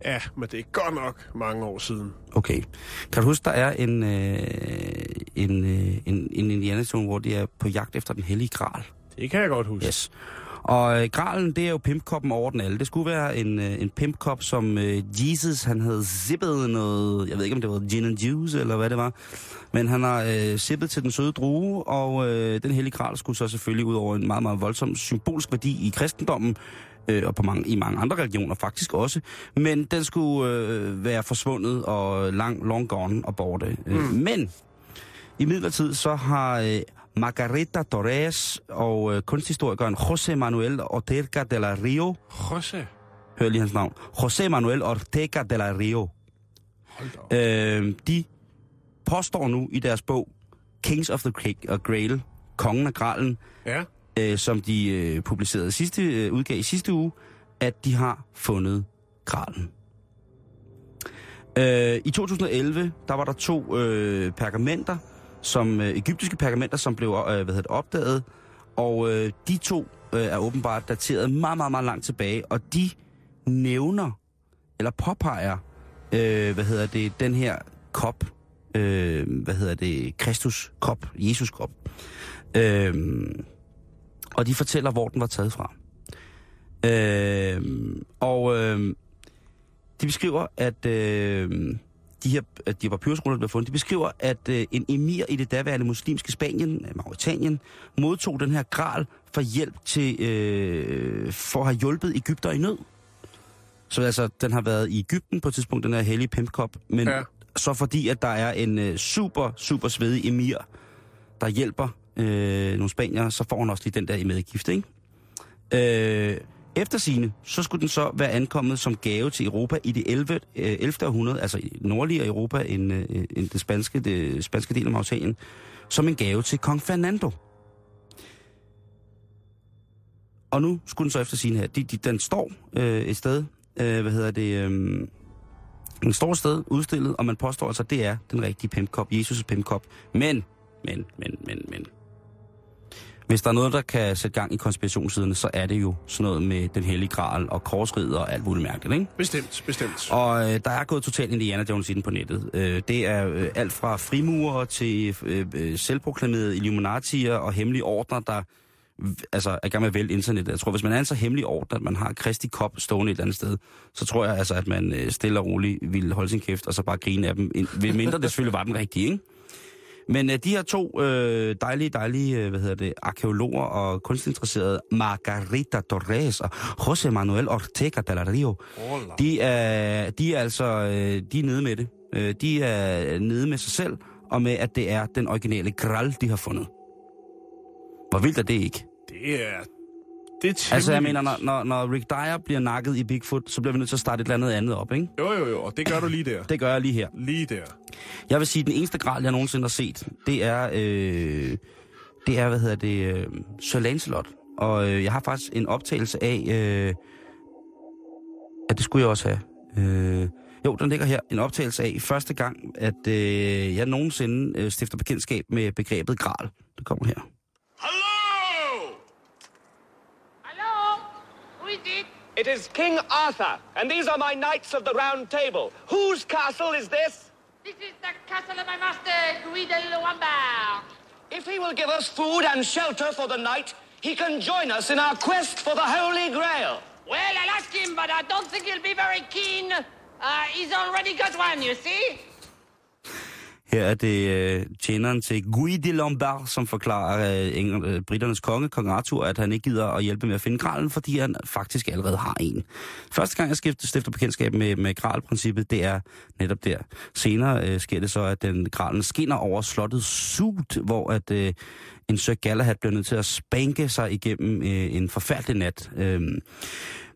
Ja, men det er godt nok mange år siden. Okay. Kan du huske, der er en, øh, en, øh, en, en Indiana Jones, hvor de er på jagt efter den hellige gral? Det kan jeg godt huske. Yes. Og øh, gralen, det er jo pimpkoppen over den alle. Det skulle være en, øh, en pimpkop, som øh, Jesus, han havde zippet noget, jeg ved ikke om det var gin and juice, eller hvad det var. Men han har øh, zippet til den søde drue, og øh, den hellige gral skulle så selvfølgelig ud over en meget, meget voldsom symbolsk værdi i kristendommen, øh, og på mange, i mange andre religioner faktisk også. Men den skulle øh, være forsvundet og lang, long gone og borte. Mm. Men i midlertid så har øh, Margarita Torres og øh, kunsthistorikeren José Manuel Ortega de la Rio, José. hør lige hans navn, José Manuel Ortega de la Rio, øh, de påstår nu i deres bog Kings of the og Grail, Kongen af Gralen, Ja. øh, som de øh, publicerede sidste, øh, udgav i sidste uge, at de har fundet Gralen. Øh, I 2011, der var der to øh, pergamenter, som øh, egyptiske pergamenter, som blev øh, hvad hedder det, opdaget. Og øh, de to øh, er åbenbart dateret meget, meget, meget langt tilbage. Og de nævner, eller påpeger, øh, hvad hedder det, den her kop, øh, hvad hedder det, Kristus kop, Jesus kop. Øh, og de fortæller, hvor den var taget fra. Øh, og øh, de beskriver, at øh, de her de papyrusruller, der blev fundet, de beskriver, at øh, en emir i det daværende muslimske Spanien, øh, Mauritanien, modtog den her gral for hjælp til, øh, for at have hjulpet Ægypter i nød. Så altså, den har været i Ægypten på et tidspunkt, den her hellige pimpkop, men ja. så fordi, at der er en øh, super, super svedig emir, der hjælper øh, nogle spanier, så får han også lige den der i medgift, ikke? Øh, efter sine, så skulle den så være ankommet som gave til Europa i det 11. 11. Øh, århundrede, altså i nordligere Europa end, øh, end det, spanske, det spanske del af Mauritanien, som en gave til kong Fernando. Og nu skulle den så efter sine her. De, de, den står øh, et sted, øh, hvad hedder det, øh, den står et sted udstillet, og man påstår altså, at det er den rigtige pimpkop, Jesus' pimpkop. Men, men, men, men, men. Hvis der er noget, der kan sætte gang i konspirationssiden, så er det jo sådan noget med den hellige gral og korsrid og alt muligt mærkeligt, ikke? Bestemt, bestemt. Og øh, der er gået totalt Indiana Jones i den på nettet. Øh, det er øh, alt fra frimurer til øh, øh, selvproklamerede Illuminatier og hemmelige ordner, der altså, er i gang med at vælge internettet. Jeg tror, hvis man er en så hemmelig ordner, at man har Kristi Kop stående et eller andet sted, så tror jeg altså, at man øh, stille og roligt ville holde sin kæft og så bare grine af dem, ved *laughs* mindre det selvfølgelig var den rigtige, ikke? Men øh, de her to øh, dejlige, dejlige, øh, hvad hedder det, arkeologer og kunstinteresserede, Margarita Torres og José Manuel Ortega de la Rio, de er, de er altså øh, de er nede med det. Øh, De er nede med sig selv, og med, at det er den originale Gral, de har fundet. Hvor vildt er det ikke? Det er... Det er temmelig Altså, jeg mener, når, når, når Rick Dyer bliver nakket i Bigfoot, så bliver vi nødt til at starte et eller andet andet op, ikke? Jo, jo, jo, og det gør du lige der. Det gør jeg lige her. Lige der. Jeg vil sige, at den eneste gral, jeg nogensinde har set, det er, øh, det er hvad hedder det, øh, Sir Lancelot. Og øh, jeg har faktisk en optagelse af, øh, ja, det skulle jeg også have. Øh, jo, den ligger her. En optagelse af første gang, at øh, jeg nogensinde øh, stifter bekendtskab med begrebet gral. Det kommer her. It? Is King Arthur, and these are my knights of the Round Table. Whose castle is this? This is the castle of my master, de Lombard. If he will give us food and shelter for the night, he can join us in our quest for the Holy Grail. Well, I'll ask him, but I don't think he'll be very keen. Uh, he's already got one, you see? Her er det øh, tjeneren til Guy de Lombard, som forklarer øh, England, øh, britternes konge, kong Arthur, at han ikke gider at hjælpe med at finde gralen, fordi han faktisk allerede har en. Første gang, jeg skifter, stifter bekendtskab med, med gralprincippet, det er netop der. Senere øh, sker det så, at den gralen skinner over slottet Sud, hvor at øh, en Sir Galahad bliver nødt til at spanke sig igennem øh, en forfærdelig nat. Øh,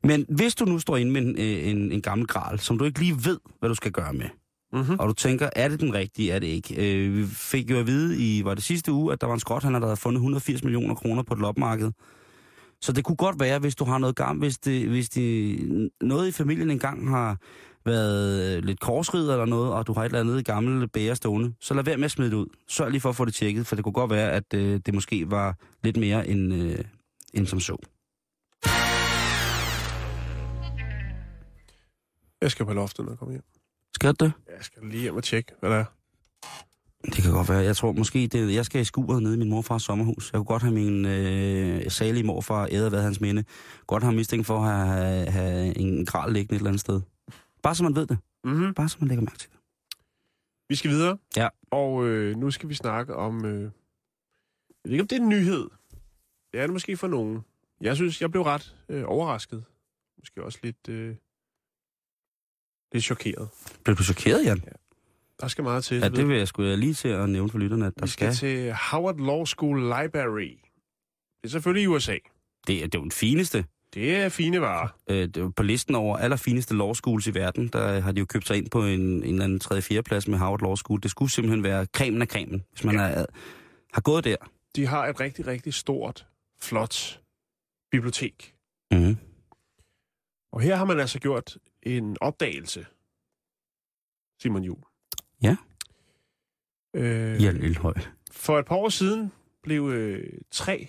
men hvis du nu står inde med en, øh, en, en gammel gral, som du ikke lige ved, hvad du skal gøre med, Mm-hmm. og du tænker, er det den rigtige, er det ikke? Øh, vi fik jo at vide i, var det sidste uge, at der var en skrothandler, der havde fundet 180 millioner kroner på et lopmarked. Så det kunne godt være, hvis du har noget gammelt, hvis, det, hvis det, noget i familien engang har været lidt korsrider eller noget, og du har et eller andet gammelt bære stående, så lad være med at smide det ud. Sørg lige for at få det tjekket, for det kunne godt være, at øh, det måske var lidt mere end, øh, end som så. Jeg skal på loftet, når jeg kommer hjem. Skal det? Jeg skal lige hjem og tjekke, hvad der er. Det kan godt være. Jeg tror måske, det, jeg skal i skuret nede i min morfars sommerhus. Jeg kunne godt have min øh, salige morfar æder hvad hans minde. Godt have mistænkt for at have, have en gral liggende et eller andet sted. Bare så man ved det. Mm-hmm. Bare så man lægger mærke til det. Vi skal videre. Ja. Og øh, nu skal vi snakke om... Øh, jeg ved ikke, om det er en nyhed. Det er det måske for nogen. Jeg synes, jeg blev ret øh, overrasket. Måske også lidt... Øh, lidt chokeret. Blev du chokeret, Jan? Der skal meget til. Ja, det vil jeg sgu lige til at nævne for lytterne, at der Vi skal skal. til Howard Law School Library. Det er selvfølgelig i USA. Det, er- det er den fineste. Det er fine varer. Øh, det er på listen over allerfineste law schools i verden, der har de jo købt sig ind på en, en eller anden 3. 4. plads med Harvard Law School. Det skulle simpelthen være cremen af cremen, hvis man er, har gået der. De har et rigtig, rigtig stort, flot bibliotek. Mm-hmm. Og her har man altså gjort en opdagelse, Simon Jul. Ja. Øh, Jan Lillehøj. for et par år siden blev øh, tre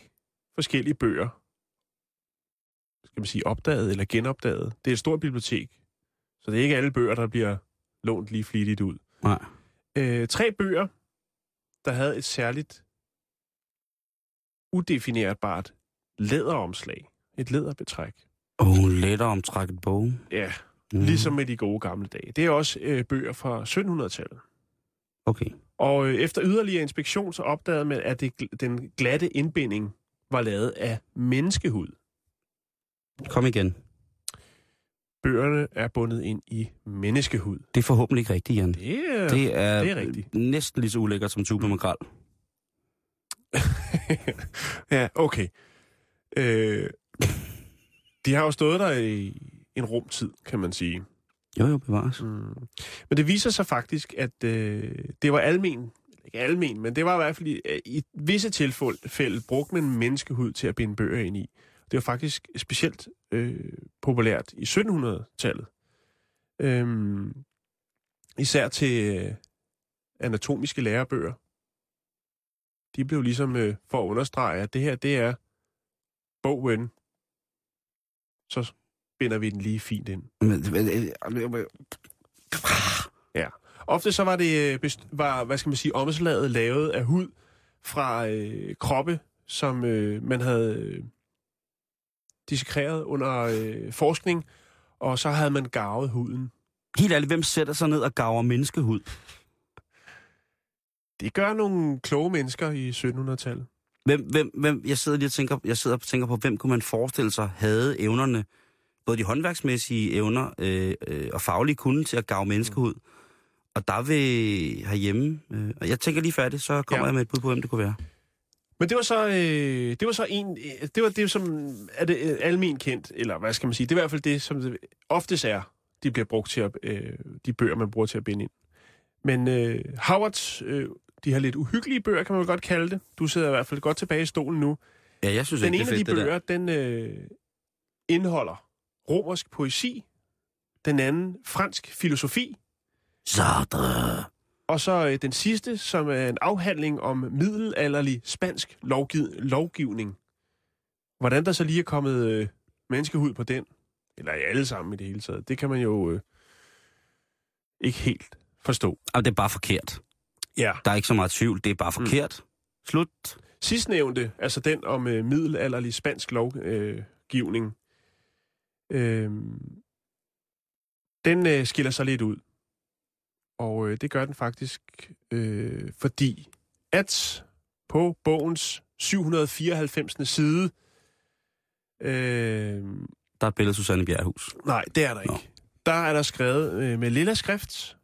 forskellige bøger, skal man sige, opdaget eller genopdaget. Det er et stort bibliotek, så det er ikke alle bøger, der bliver lånt lige flittigt ud. Nej. Øh, tre bøger, der havde et særligt udefinerbart læderomslag. Et læderbetræk. Åh, oh, lettere omtrækket bog. Ja, Mm. ligesom med de gode gamle dage. Det er også øh, bøger fra 1700-tallet. Okay. Og øh, efter yderligere inspektion, så opdagede man, at det, den glatte indbinding var lavet af menneskehud. Kom igen. Bøgerne er bundet ind i menneskehud. Det er forhåbentlig ikke rigtigt, Jan. Det er... Det er, det er rigtigt. næsten lige så ulækkert som tube makrel. *laughs* ja, okay. Øh, de har jo stået der i en rumtid, kan man sige. Jo, jo, bevares. Mm. Men det viser sig faktisk, at øh, det var almen, ikke almen, men det var i hvert fald i, øh, i visse tilfælde brugte man menneskehud til at binde bøger ind i. Det var faktisk specielt øh, populært i 1700-tallet. Øhm, især til øh, anatomiske lærebøger. De blev ligesom øh, for at understrege, at det her, det er bogen. Så binder vi den lige fint ind. Øh, Ja. Ofte så var det, øh, var, hvad skal man sige, omslaget lavet af hud fra øh, kroppe, som øh, man havde øh, dissekreret under øh, forskning, og så havde man garvet huden. Helt ærligt, hvem sætter sig ned og gaver menneskehud? Det gør nogle kloge mennesker i 1700-tallet. Hvem, hvem, hvem, jeg sidder lige og tænker, jeg sidder og tænker på, hvem kunne man forestille sig havde evnerne, både de håndværksmæssige evner øh, øh, og faglige kunde til at gave menneskehud. Og der vil herhjemme, øh, og jeg tænker lige færdigt, så kommer Ja. jeg med et bud på, hvem det kunne være. Men det var så, øh, det var så en, øh, det var det, som er det øh, almen kendt, eller hvad skal man sige, det er i hvert fald det, som det oftest er, de bliver brugt til at, øh, de bøger, man bruger til at binde ind. Men øh, Howards, øh, de her lidt uhyggelige bøger, kan man godt kalde det. Du sidder i hvert fald godt tilbage i stolen nu. Ja, jeg synes Den ikke, ene det af er de fedt, det bøger, den øh, indeholder romersk poesi, den anden fransk filosofi. Sartre. og så øh, den sidste, som er en afhandling om middelalderlig spansk lovgiv- lovgivning. Hvordan der så lige er kommet øh, menneskehud på den, eller i alle sammen i det hele taget, det kan man jo øh, ikke helt forstå. Og det er bare forkert. Ja. Der er ikke så meget tvivl, det er bare forkert. Mm. Slut. Sidstnævnte, altså den om øh, middelalderlig spansk lovgivning, øh, den øh, skiller sig lidt ud. Og øh, det gør den faktisk, øh, fordi at på bogens 794. side, øh, Der er et billede af Susanne Bjerghus. nej, det er der Nå. ikke. Der er der skrevet øh, med lilla skrift,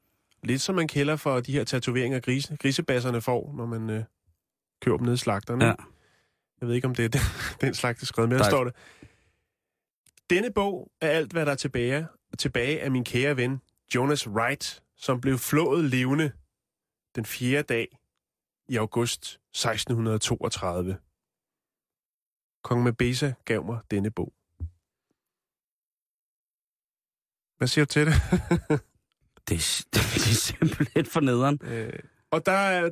lidt som man kalder for de her tatoveringer, grise, grisebasserne får, når man øh, køber dem nede i slagterne. Ja. Jeg ved ikke, om det er den, *laughs* den slags, der er skrevet med. Der Nej. står det. Denne bog er alt, hvad der er tilbage, tilbage af min kære ven Jonas Wright, som blev flået levende den fjerde dag i august 1632. Kong Mabesa gav mig denne bog. Hvad siger du til det? *laughs* Det, er- det er simpelthen for nederen. Øh, og der er,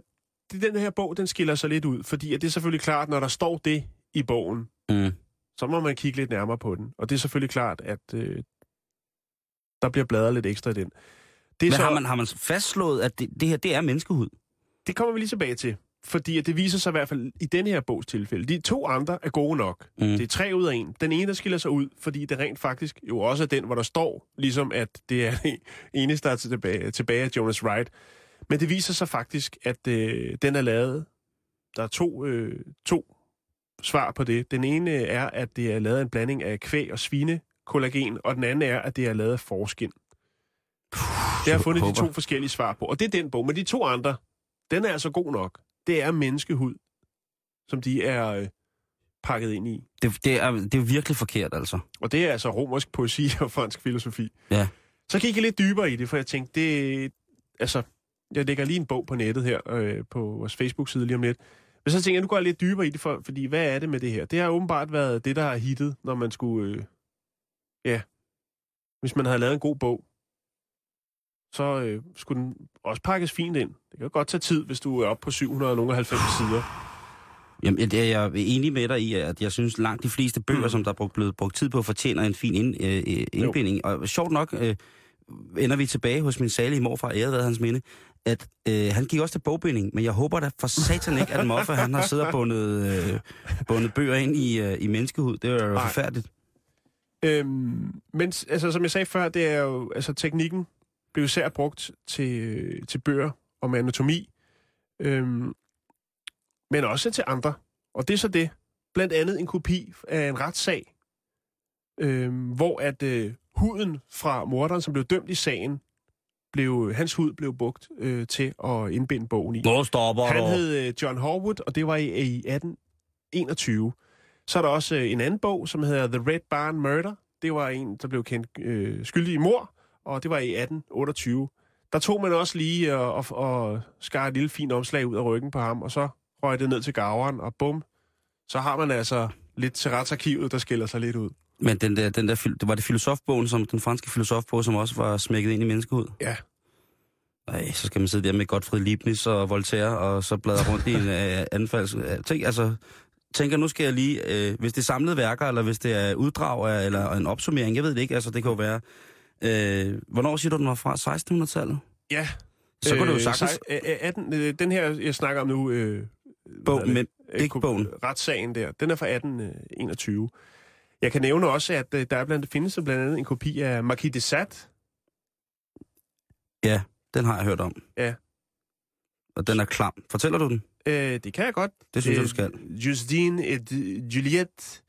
det- den her bog, den skiller sig lidt ud, fordi at det er selvfølgelig klart, når der står det i bogen, Mm. Så må man kigge lidt nærmere på den. Og det er selvfølgelig klart, at øh, der bliver bladret lidt ekstra i den. Det, er Men så, har man, har man fastslået, at det, det her, det er menneskehud? det kommer vi lige tilbage til. Fordi at det viser sig i hvert fald i denne her bogs tilfælde. De to andre er gode nok. Mm. Det er tre ud af en. Den ene, der skiller sig ud, fordi det rent faktisk jo også er den, hvor der står, ligesom at det er det *laughs* eneste, der er tilbage, tilbage af Jonas Wright. Men det viser sig faktisk, at øh, den er lavet. Der er to, øh, to svar på det. Den ene er, at det er lavet af en blanding af kvæg og svinekollagen, og den anden er, at det er lavet af forskin. Det har jeg fundet de to forskellige svar på. Og det er den bog. Men de to andre, den er altså god nok. Det er menneskehud, som de er øh, pakket ind i. Det, det, er, det er virkelig forkert, altså. Og det er altså romersk poesi og fransk filosofi. Ja. Så gik jeg lidt dybere i det, for jeg tænkte, det... Altså, jeg lægger lige en bog på nettet her, øh, på vores Facebook-side lige om lidt. Men så tænkte jeg, nu går jeg lidt dybere i det, for, fordi hvad er det med det her? Det har åbenbart været det, der har hittet, når man skulle... Øh, ja, hvis man havde lavet en god bog, så øh, skulle den også pakkes fint ind. Det kan jo godt tage tid, hvis du er oppe på 790 sider. Jamen, jeg, jeg er enig med dig i, at jeg synes langt de fleste bøger, mm. som der er brugt, blevet brugt tid på, fortjener en fin ind, øh, indbinding. Og sjovt nok øh, ender vi tilbage hos min salige morfar, æret hans minde, at øh, han gik også til bogbinding, men jeg håber da for satan ikke, at Moffa, han har siddet og bundet, øh, bundet bøger ind i, øh, i menneskehud. Det er jo Nej. forfærdeligt. Øhm, men altså, som jeg sagde før, det er jo, altså teknikken blev især brugt til, øh, til bøger om anatomi, øhm, men også til andre. Og det er så det. Blandt andet en kopi af en retssag, øhm, hvor at øh, huden fra morderen, som blev dømt i sagen, blev, hans hud blev brugt øh, til at indbinde bogen i. Nå, stopper Han hed øh, John Horwood, og det var i, i 1821. Så er der også øh, en anden bog, som hedder The Red Barn Murder. Det var en, der blev kendt øh, skyldig i mor, og det var i 1828. Der tog man også lige og, og, og skar et lille fint omslag ud af ryggen på ham, og så røg det ned til gaveren, og bum, så har man altså lidt til retsarkivet, der skiller sig lidt ud. Men den der, den der, det var det filosofbogen, som den franske filosofbog, som også var smækket ind i menneskehud? Ja. Ej, så skal man sidde der med Gottfried Leibniz og Voltaire, og så bladre rundt i en *laughs* øh, anfalds... øh, Tænk, altså, tænker, nu skal jeg lige... Øh, hvis det er samlede værker, eller hvis det er uddrag af, eller en opsummering, jeg ved det ikke, altså det kan jo være... Øh, hvornår siger du, den var fra? 1600-tallet? Ja. Så kunne du jo sagtens... sej- øh, øh, 18, øh, den her, jeg snakker om nu... Øh, Bog, men? Øh, digtbogen. ko- Retssagen der, den er fra 1821. Jeg kan nævne også, at øh, der er blandt, findes blandt andet en kopi af Marquis de Sade. Ja, den har jeg hørt om. Ja. Og den er klam. Fortæller du den? Øh, det kan jeg godt. Det synes jeg, Øh, du skal. Justine et Juliette.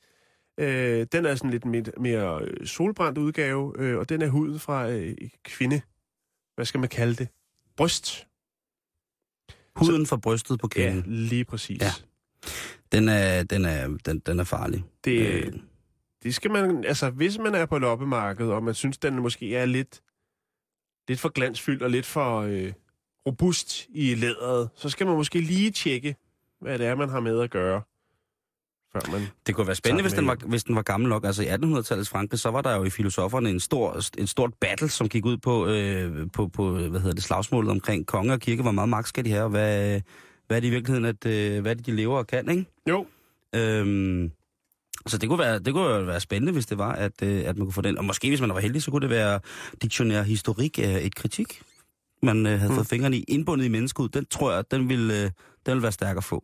Øh, den er sådan lidt mere, mere øh, solbrændt udgave, øh, og den er huden fra øh, kvinde. Hvad skal man kalde det? Bryst. Huden fra brystet på Ja, kvinden. lige præcis. Ja. Den, er, den, er, den, den er farlig. Det, Øh. Det skal man, altså hvis man er på loppemarkedet, og man synes, den måske er lidt, lidt for glansfyldt og lidt for øh, robust i læderet, så skal man måske lige tjekke, hvad det er, man har med at gøre, før man... Det kunne være spændende, hvis den, var, hvis den var gammel nok. Altså i 1800-tallets Frankrig, så var der jo i filosoferne en stor, et stort battle, som gik ud på, øh, på, på hvad hedder det, slagsmålet omkring konge og kirke. Hvor meget magt skal de have, og hvad, hvad er det i virkeligheden, at, øh, hvad det, de lever og kan, ikke? Jo, Øhm, så det kunne, være, det kunne være spændende, hvis det var, at, øh, at man kunne få den. Og måske, hvis man var heldig, så kunne det være diktionær historik af et kritik, man øh, havde Mm. fået fingrene i. Indbundet i menneskeud, den tror jeg, den ville, øh, den ville være stærk at få.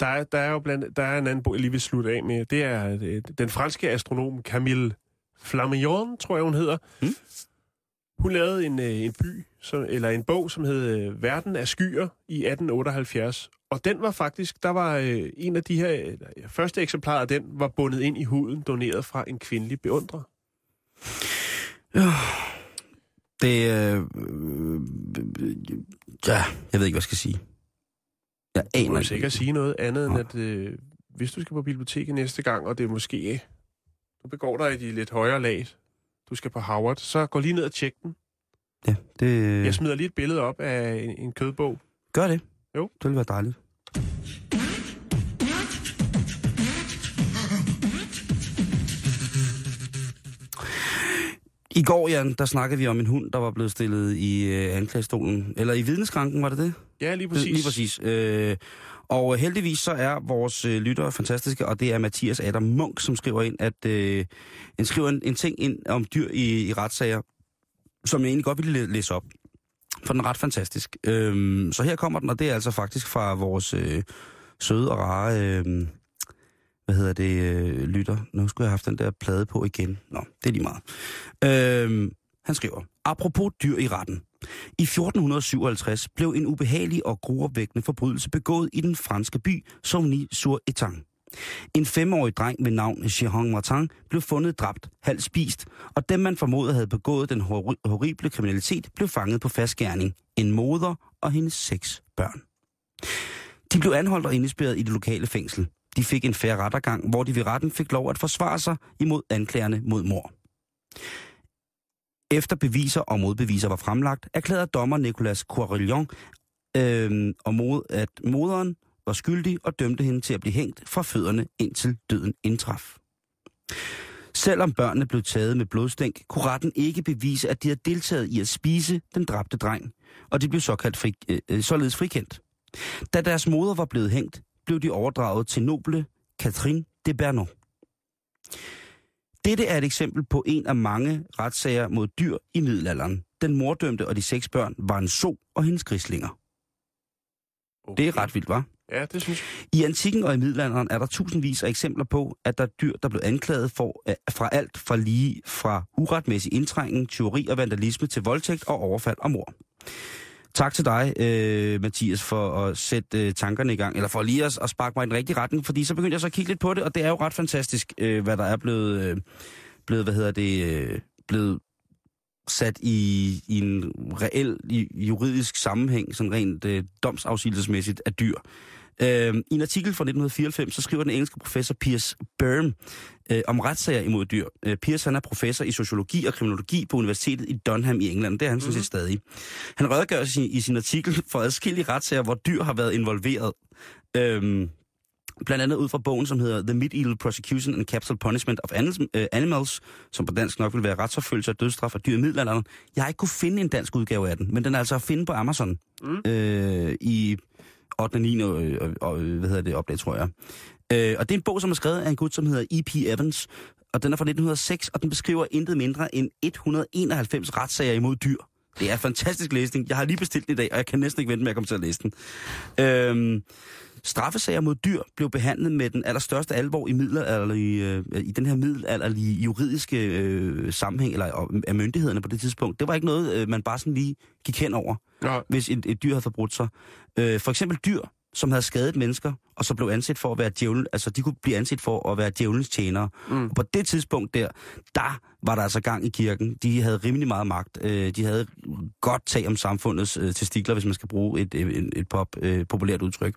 der er, der er jo blandt, der er en anden bog, jeg lige vil slutte af med. Det er øh, den franske astronom Camille Flammarion, tror jeg, hun hedder. Mm. Hun lavede en, øh, en by, som, eller en bog, som hed øh, Verden af skyer i 1878. Og den var faktisk, der var øh, en af de her, ja, første eksemplarer af den, var bundet ind i huden, doneret fra en kvindelig beundrer. *sighs* Det, øh, øh, ja, jeg ved ikke, hvad jeg skal sige. Jeg aner må sikkert sige noget andet, end at øh, hvis du skal på biblioteket næste gang, og det er måske, du begår dig i de lidt højere lag, du skal på Howard, så gå lige ned og tjek den. Ja, det, Jeg smider lige et billede op af en, en kødbog. gør det. Jo. Det ville være dejligt. I går, Jan, der snakkede vi om en hund, der var blevet stillet i øh, anklagestolen. Eller i vidneskranken, var det det? Ja, lige præcis. Lige præcis. Øh, og heldigvis så er vores øh, lyttere fantastiske, og det er Mathias Adam Munk, som skriver ind, at øh, han skriver en, en ting ind om dyr i, i retssager, som jeg egentlig godt ville læse op. For den er ret fantastisk. Øhm, så her kommer den, og det er altså faktisk fra vores øh, søde og rare, øh, hvad hedder det, øh, lytter. Nu skulle jeg have haft den der plade på igen. Nå, det er lige meget. Øhm, han skriver, apropos dyr i retten. I 1457 blev en ubehagelig og gruopvækkende forbrydelse begået i den franske by Saugny-sur-Etang. En femårig dreng ved navn Jehan Martin blev fundet dræbt, halvt spist, og dem man formodede havde begået den hor- horrible kriminalitet, blev fanget på fastgærning. En moder og hendes seks børn. De blev anholdt og indespærret i det lokale fængsel. De fik en færre rettergang, hvor de ved retten fik lov at forsvare sig imod anklagerne mod mor. Efter beviser og modbeviser var fremlagt, erklærede dommer Nicolas Coirillon, øh, og mod, at moderen var skyldig og dømte hende til at blive hængt fra fødderne indtil døden indtraf. Selvom børnene blev taget med blodstænk, kunne retten ikke bevise, at de havde deltaget i at spise den dræbte dreng, og de blev såkaldt fri, øh, øh, således frikendt. Da deres moder var blevet hængt, blev de overdraget til noble Catherine de Bernon. Dette er et eksempel på en af mange retssager mod dyr i middelalderen. Den mordømte og de seks børn var en so og hendes grislinger. Okay. Det er ret vildt, var? Ja, det synes jeg. I antikken og i middelalderen er der tusindvis af eksempler på, at der er dyr, der blev anklaget for, øh, fra alt fra lige fra uretmæssig indtrængen, tyveri og vandalisme til voldtægt og overfald og mord. Tak til dig, øh, Mathias, for at sætte øh, tankerne i gang, eller for lige at, at sparke mig i den rigtige retning, fordi så begyndte jeg så at kigge lidt på det, og det er jo ret fantastisk, øh, hvad der er blevet, øh, blevet hvad hedder det, øh, blevet sat i, i en reel i, juridisk sammenhæng, sådan rent øh, domsafsigelsesmæssigt af dyr. Øh, I en artikel fra 1994, så skriver den engelske professor Piers Burn øh, om retssager imod dyr. Øh, Piers han er professor i sociologi og kriminologi på Universitetet i Dunham i England. Det er han sådan set stadig. Han redegør sin, i sin artikel for adskillige retssager, hvor dyr har været involveret. Øh, blandt andet ud fra bogen, som hedder The Medieval Prosecution and Capital Punishment of Animals, øh, Animals som på dansk nok vil være retsforfølgelse og dødsstraf af dyr i middelalderen. Jeg har ikke kunne finde en dansk udgave af den, men den er altså at finde på Amazon mm. øh, i 8. og 9. Og, og, og, hvad hedder det, opdag, tror jeg. Øh, og det er en bog, som er skrevet af en gut, som hedder E.P. Evans, og den er fra 1906, og den beskriver intet mindre end 191 retssager imod dyr. Det er fantastisk læsning. Jeg har lige bestilt den i dag, og jeg kan næsten ikke vente med at komme til at læse den. Øh, Straffesager mod dyr blev behandlet med den allerstørste alvor i, middelalderlige, øh, i den her middelalderlige juridiske øh, sammenhæng, eller af myndighederne på det tidspunkt. Det var ikke noget, øh, man bare sådan lige gik hen over, Ja. hvis et, et dyr havde forbrudt sig. Øh, for eksempel dyr, som havde skadet mennesker, og så blev anset for at være djævlen, altså de kunne blive anset for at være djævelens tjenere. Mm. Og på det tidspunkt der, der var der altså gang i kirken. De havde rimelig meget magt. Øh, de havde godt tag om samfundets øh, testikler, hvis man skal bruge et, et, et pop, øh, populært udtryk.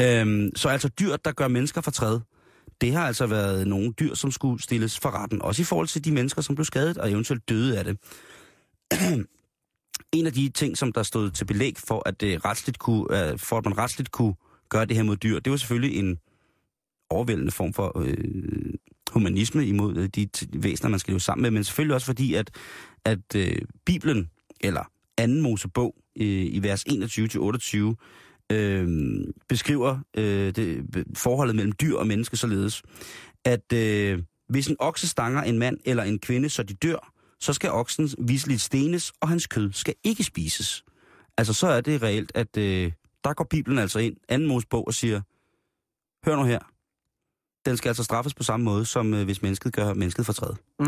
Øhm, så altså dyr, der gør mennesker fortræd, det har altså været nogle dyr, som skulle stilles for retten. Også i forhold til de mennesker, som blev skadet og eventuelt døde af det. *clears throat* en af de ting, som der stod til belæg for, at, det retsligt kunne, øh, for at man retsligt kunne gøre det her mod dyr, det var selvfølgelig en overvældende form for øh, humanisme imod øh, de t- væsener, man skal leve sammen med, men selvfølgelig også fordi, at, at øh, Bibelen, eller anden Mosebog, øh, i vers 21-28, øh, beskriver øh, det, forholdet mellem dyr og menneske således, at øh, hvis en okse stanger en mand eller en kvinde, så de dør, så skal oksen viseligt stenes, og hans kød skal ikke spises. Altså så er det reelt, at øh, der går Bibelen altså ind, anden Mosebog, og siger, hør nu her, den skal altså straffes på samme måde, som øh, hvis mennesket gør mennesket fortræd. Mm.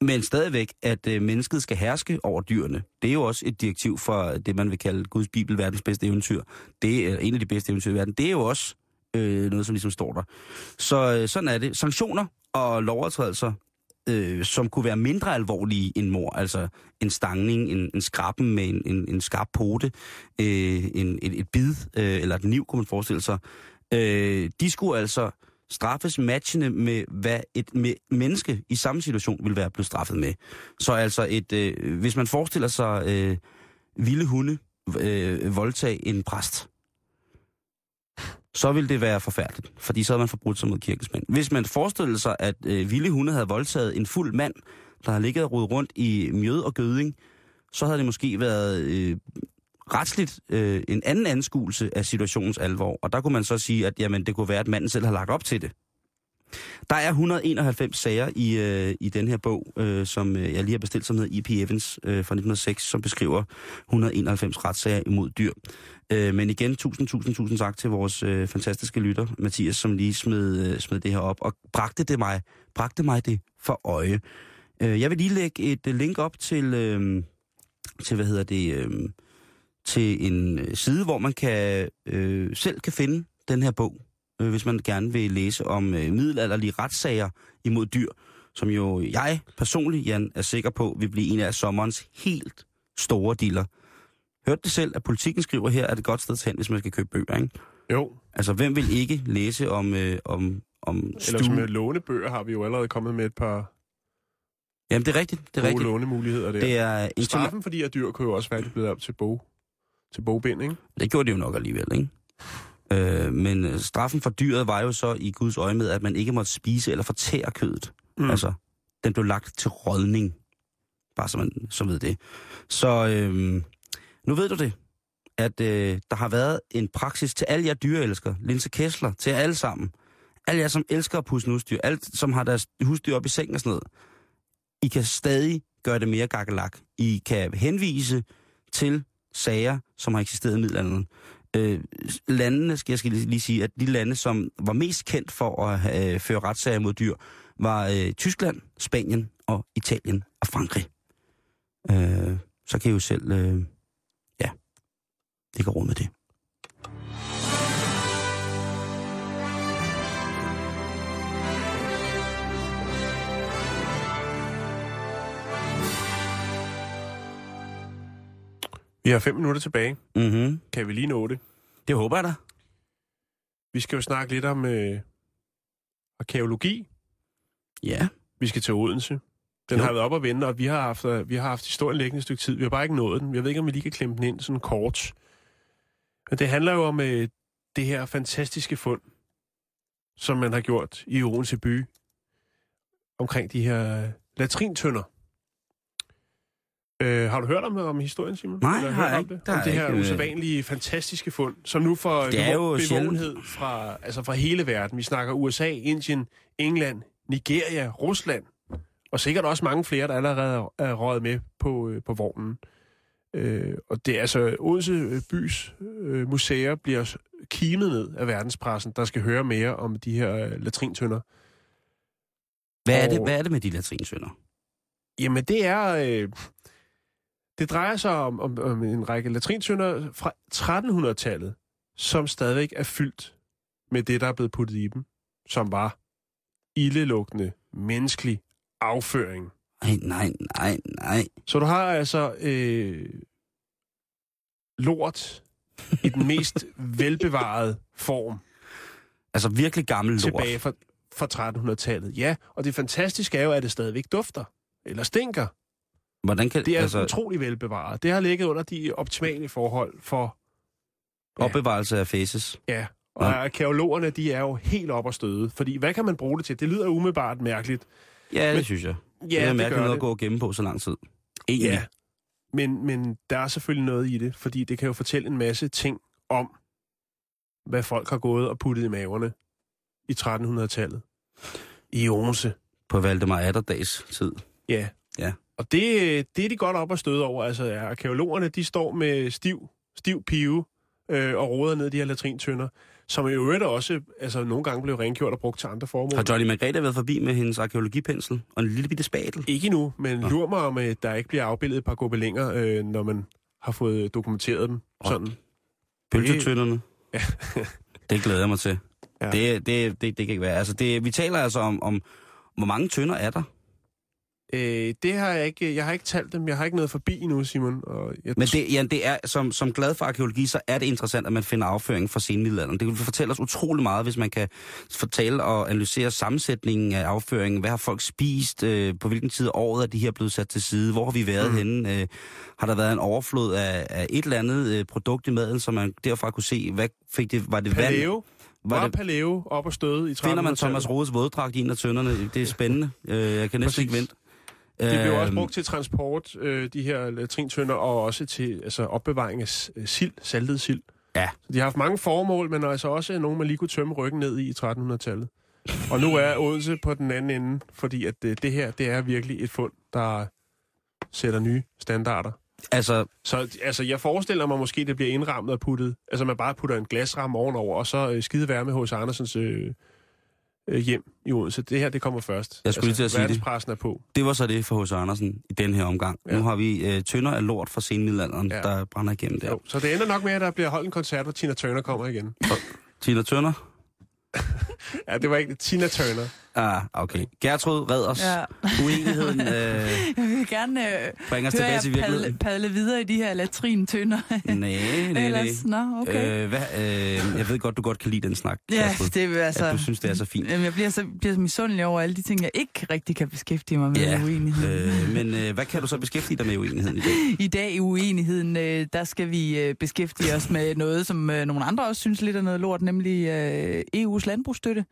Men stadigvæk, at øh, mennesket skal herske over dyrene, det er jo også et direktiv for det, man vil kalde Guds Bibel, verdens bedste eventyr. Det er en af de bedste eventyr i verden. Det er jo også øh, noget, som ligesom står der. Så øh, sådan er det. Sanktioner og lovovertrædelser, øh, som kunne være mindre alvorlige end mor, altså en stangning, en, en skrappen med en, en, en skarp pote, øh, en, et, et bid øh, eller et niv, kunne man forestille sig, øh, de skulle altså straffes matchende med, hvad et med menneske i samme situation ville være blevet straffet med. Så altså, et, øh, hvis man forestiller sig øh, vilde hunde øh, voldtage en præst, så ville det være forfærdeligt, fordi så havde man forbrudt sig mod kirkens mænd. Hvis man forestillede sig, at øh, vilde hunde havde voldtaget en fuld mand, der har ligget og rodet rundt i mjød og gøding, så havde det måske været øh, retsligt øh, en anden anskuelse af situationens alvor. Og der kunne man så sige, at jamen, det kunne være, at manden selv har lagt op til det. Der er 191 sager i, øh, i den her bog, øh, som øh, jeg lige har bestilt, som hedder E.P. Evans øh, fra 1906, som beskriver 191 retssager imod dyr. Øh, men igen, tusind, tusind, tusind tak til vores øh, fantastiske lytter, Mathias, som lige smed, øh, smed det her op, og bragte det mig, bragte mig det for øje. Øh, jeg vil lige lægge et øh, link op til, øh, til hvad hedder det, øh, til en øh, side, hvor man kan øh, selv kan finde den her bog, øh, hvis man gerne vil læse om øh, middelalderlige retssager imod dyr, som jo jeg personligt, Jan, er sikker på, vil blive en af sommerens helt store dealer. Hørte det selv, at politikken skriver her, at det et godt sted til hen, hvis man skal købe bøger, ikke? Jo, Altså, hvem vil ikke læse om, øh, om, om ellers stue? med lånebøger har vi jo allerede kommet med et par Jamen, det er rigtigt. Det er gode rigtigt. lånemuligheder der. Det er en Straffen for de her dyr kunne jo også være det blevet op til bog, til bogbind, ikke? Det gjorde det jo nok alligevel, ikke? Øh, men øh, straffen for dyret var jo så i Guds øje med, at man ikke måtte spise eller fortære kødet. Mm. Altså, Den blev lagt til rådning. Bare så man så ved det. Så øhm, nu ved du det, at øh, der har været en praksis til alle jer dyreelskere, Linse Kessler, til jer alle sammen. Alle jer, som elsker at pusse husdyr, alle, som har deres husdyr op i sengen og sådan noget. I kan stadig gøre det mere gakkelak. I kan henvise til sager, som har eksisteret i middelalderen. Øh, landene, skal jeg skal lige sige, at de lande, som var mest kendt for at øh, føre retssager mod dyr, var øh, Tyskland, Spanien og Italien og Frankrig. Øh, så kan I jo selv, øh, ja, det går råd med det. Vi har fem minutter tilbage. Mm-hmm. Kan vi lige nå det? Det håber jeg da. Vi skal jo snakke lidt om øh, arkeologi. Ja. Vi skal til Odense. Den Jo. har været op og vende, og vi har, haft, øh, vi har haft historien liggende et stykke tid. Vi har bare ikke nået den. Jeg ved ikke, om vi lige kan klemme den ind sådan kort. Men det handler jo om øh, det her fantastiske fund, som man har gjort i Odense by, omkring de her øh, latrintønder. Øh, har du hørt om, om historien, Simon? Nej, Eller har jeg om ikke. Det? Der om det her ikke, øh, usædvanlige, fantastiske fund, som nu får Det bevågenhed fra, altså fra hele verden. Vi snakker USA, Indien, England, Nigeria, Rusland, og sikkert også mange flere, der allerede er røget med på, øh, på vognen. Øh, og det er altså, Odense øh, bys øh, museer bliver kimet ned af verdenspressen, der skal høre mere om de her øh, latrintønder. Hvad er, det, Og- hvad er det med de latrinsønder? Jamen, det er... Øh, det drejer sig om, om, om en række latrintønder fra 1300-tallet, som stadigvæk er fyldt med det, der er blevet puttet i dem, som var ildelugtende, menneskelig afføring. Nej, nej, nej, nej. Så du har altså øh, lort i den mest *laughs* velbevarede form Altså virkelig gammel lort. tilbage fra, fra 1300-tallet. Ja, og det fantastiske er jo, at det stadigvæk dufter, eller stinker. Hvordan kan Det er altså, utrolig velbevaret. Det har ligget under de optimale forhold for, ja. opbevarelse af faces? ja, og Ja. arkeologerne, de er jo helt op at støde. Fordi hvad kan man bruge det til? Det lyder umiddelbart mærkeligt. Ja, det Men- synes jeg. Ja, det er det mærkeligt noget det. at gå og gemme på så lang tid. Egentlig. Ja, men, men der er selvfølgelig noget i det, fordi det kan jo fortælle en masse ting om, hvad folk har gået og puttet i maverne i 1300-tallet. I Odense. På Valdemar Atterdags tid. Ja. Ja. Og det, det er de godt op at støde over. Altså, ja, arkeologerne, de står med stiv, stiv pive øh, og roder ned i de her latrintønder, som i øvrigt også altså, nogle gange blev rengjort og brugt til andre formål. Har Johnny Margrethe været forbi med hendes arkeologipensel og en lille bitte spatel? Ikke endnu, men Nå. lur mig om, at der ikke bliver afbildet et par gobelinger, øh, når man har fået dokumenteret dem. Åh. Sådan. Pølsetønderne? Ja. *laughs* det glæder jeg mig til. Ja. Det, det, det, det kan ikke være. Altså, det, vi taler altså om, om, hvor mange tønder er der? Øh, det har jeg ikke, jeg har ikke talt dem. Jeg har ikke noget forbi endnu, Simon. Og jeg Men det, ja, det er, som, som glad for arkeologi, så er det interessant, at man finder afføring fra senmiddelalderen. Det vil fortælle os utrolig meget, hvis man kan fortælle og analysere sammensætningen af afføringen. Hvad har folk spist? Øh, på hvilken tid af året er de her blevet sat til side? Hvor har vi været mm. henne? Øh, har der været en overflod af, af et eller andet øh, produkt i maden, så man derfra kunne se, hvad fik det, var det vand? Paleo. Var Var det, Paleo op og støde i 1300-tallet. finder man Thomas Rodes våddragt i en af tønderne? Det er spændende. Øh, jeg kan næsten Præcis. ikke vente. Det blev også Øhm, brugt til transport, øh, de her latrintønder, og også til altså, opbevaring af øh, sild, saltet sild. Ja. Så de har haft mange formål, men altså også nogle, man lige kunne tømme ryggen ned i i 1300-tallet. Og nu er Odense på den anden ende, fordi at øh, det her, det er virkelig et fund, der sætter nye standarder. Altså, Så altså, jeg forestiller mig måske, det bliver indrammet og puttet. Altså, man bare putter en glasramme ovenover, og så øh, skide være med hos Andersens øh, øh, hjem i Odense. Det her, det kommer først. Jeg skulle lige til at altså, sige det. er på. det var så det for H.C. Andersen i den her omgang. Ja. Nu har vi øh, tønder af lort fra senmiddelalderen, ja. Der brænder igennem der. Jo. Så det ender nok med, at der bliver holdt en koncert, hvor Tina Turner kommer igen. Tina Tønder? *laughs* Ja, det var ikke Tina Turner. Ah, okay. Gertrud, red os. Ja. Uenigheden *laughs* øh, Jeg vil gerne øh, bringer os tilbage jer til padle, virkeligheden. padle videre i de her latrintønder. Nej, nej, nej. Nå, okay. Øh, hvad, øh, jeg ved godt, du godt kan lide den snak. ja, Gertrud. det er altså... At du synes, det er så fint. Jamen, jeg bliver så, bliver så misundelig over alle de ting, jeg ikke rigtig kan beskæftige mig med Ja, uenigheden. øh, *laughs* men øh, hvad kan du så beskæftige dig med uenigheden i dag? I dag i uenigheden, øh, der skal vi øh, beskæftige os med noget, som øh, nogle andre også synes lidt er noget lort, nemlig øh, EU's landbrugsstøtte.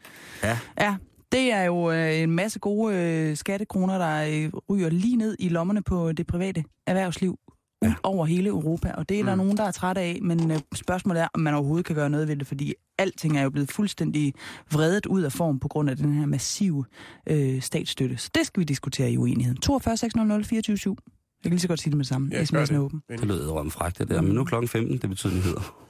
Ja. Ja, Det er jo øh, en masse gode øh, skattekroner, der øh, ryger lige ned i lommerne på det private erhvervsliv ja. over hele Europa, og det er der Mm. nogen, der er trætte af, men øh, spørgsmålet er, om man overhovedet kan gøre noget ved det, fordi alting er jo blevet fuldstændig vredet ud af form på grund af den her massive øh, statsstøtte. Så det skal vi diskutere i uenigheden. 42 600 24 Jeg kan lige så godt sige det med det samme. Ja, SMS'en er åben. Det lød rømme fragt, det der. Men nu er klokken 15, det betyder nyheder.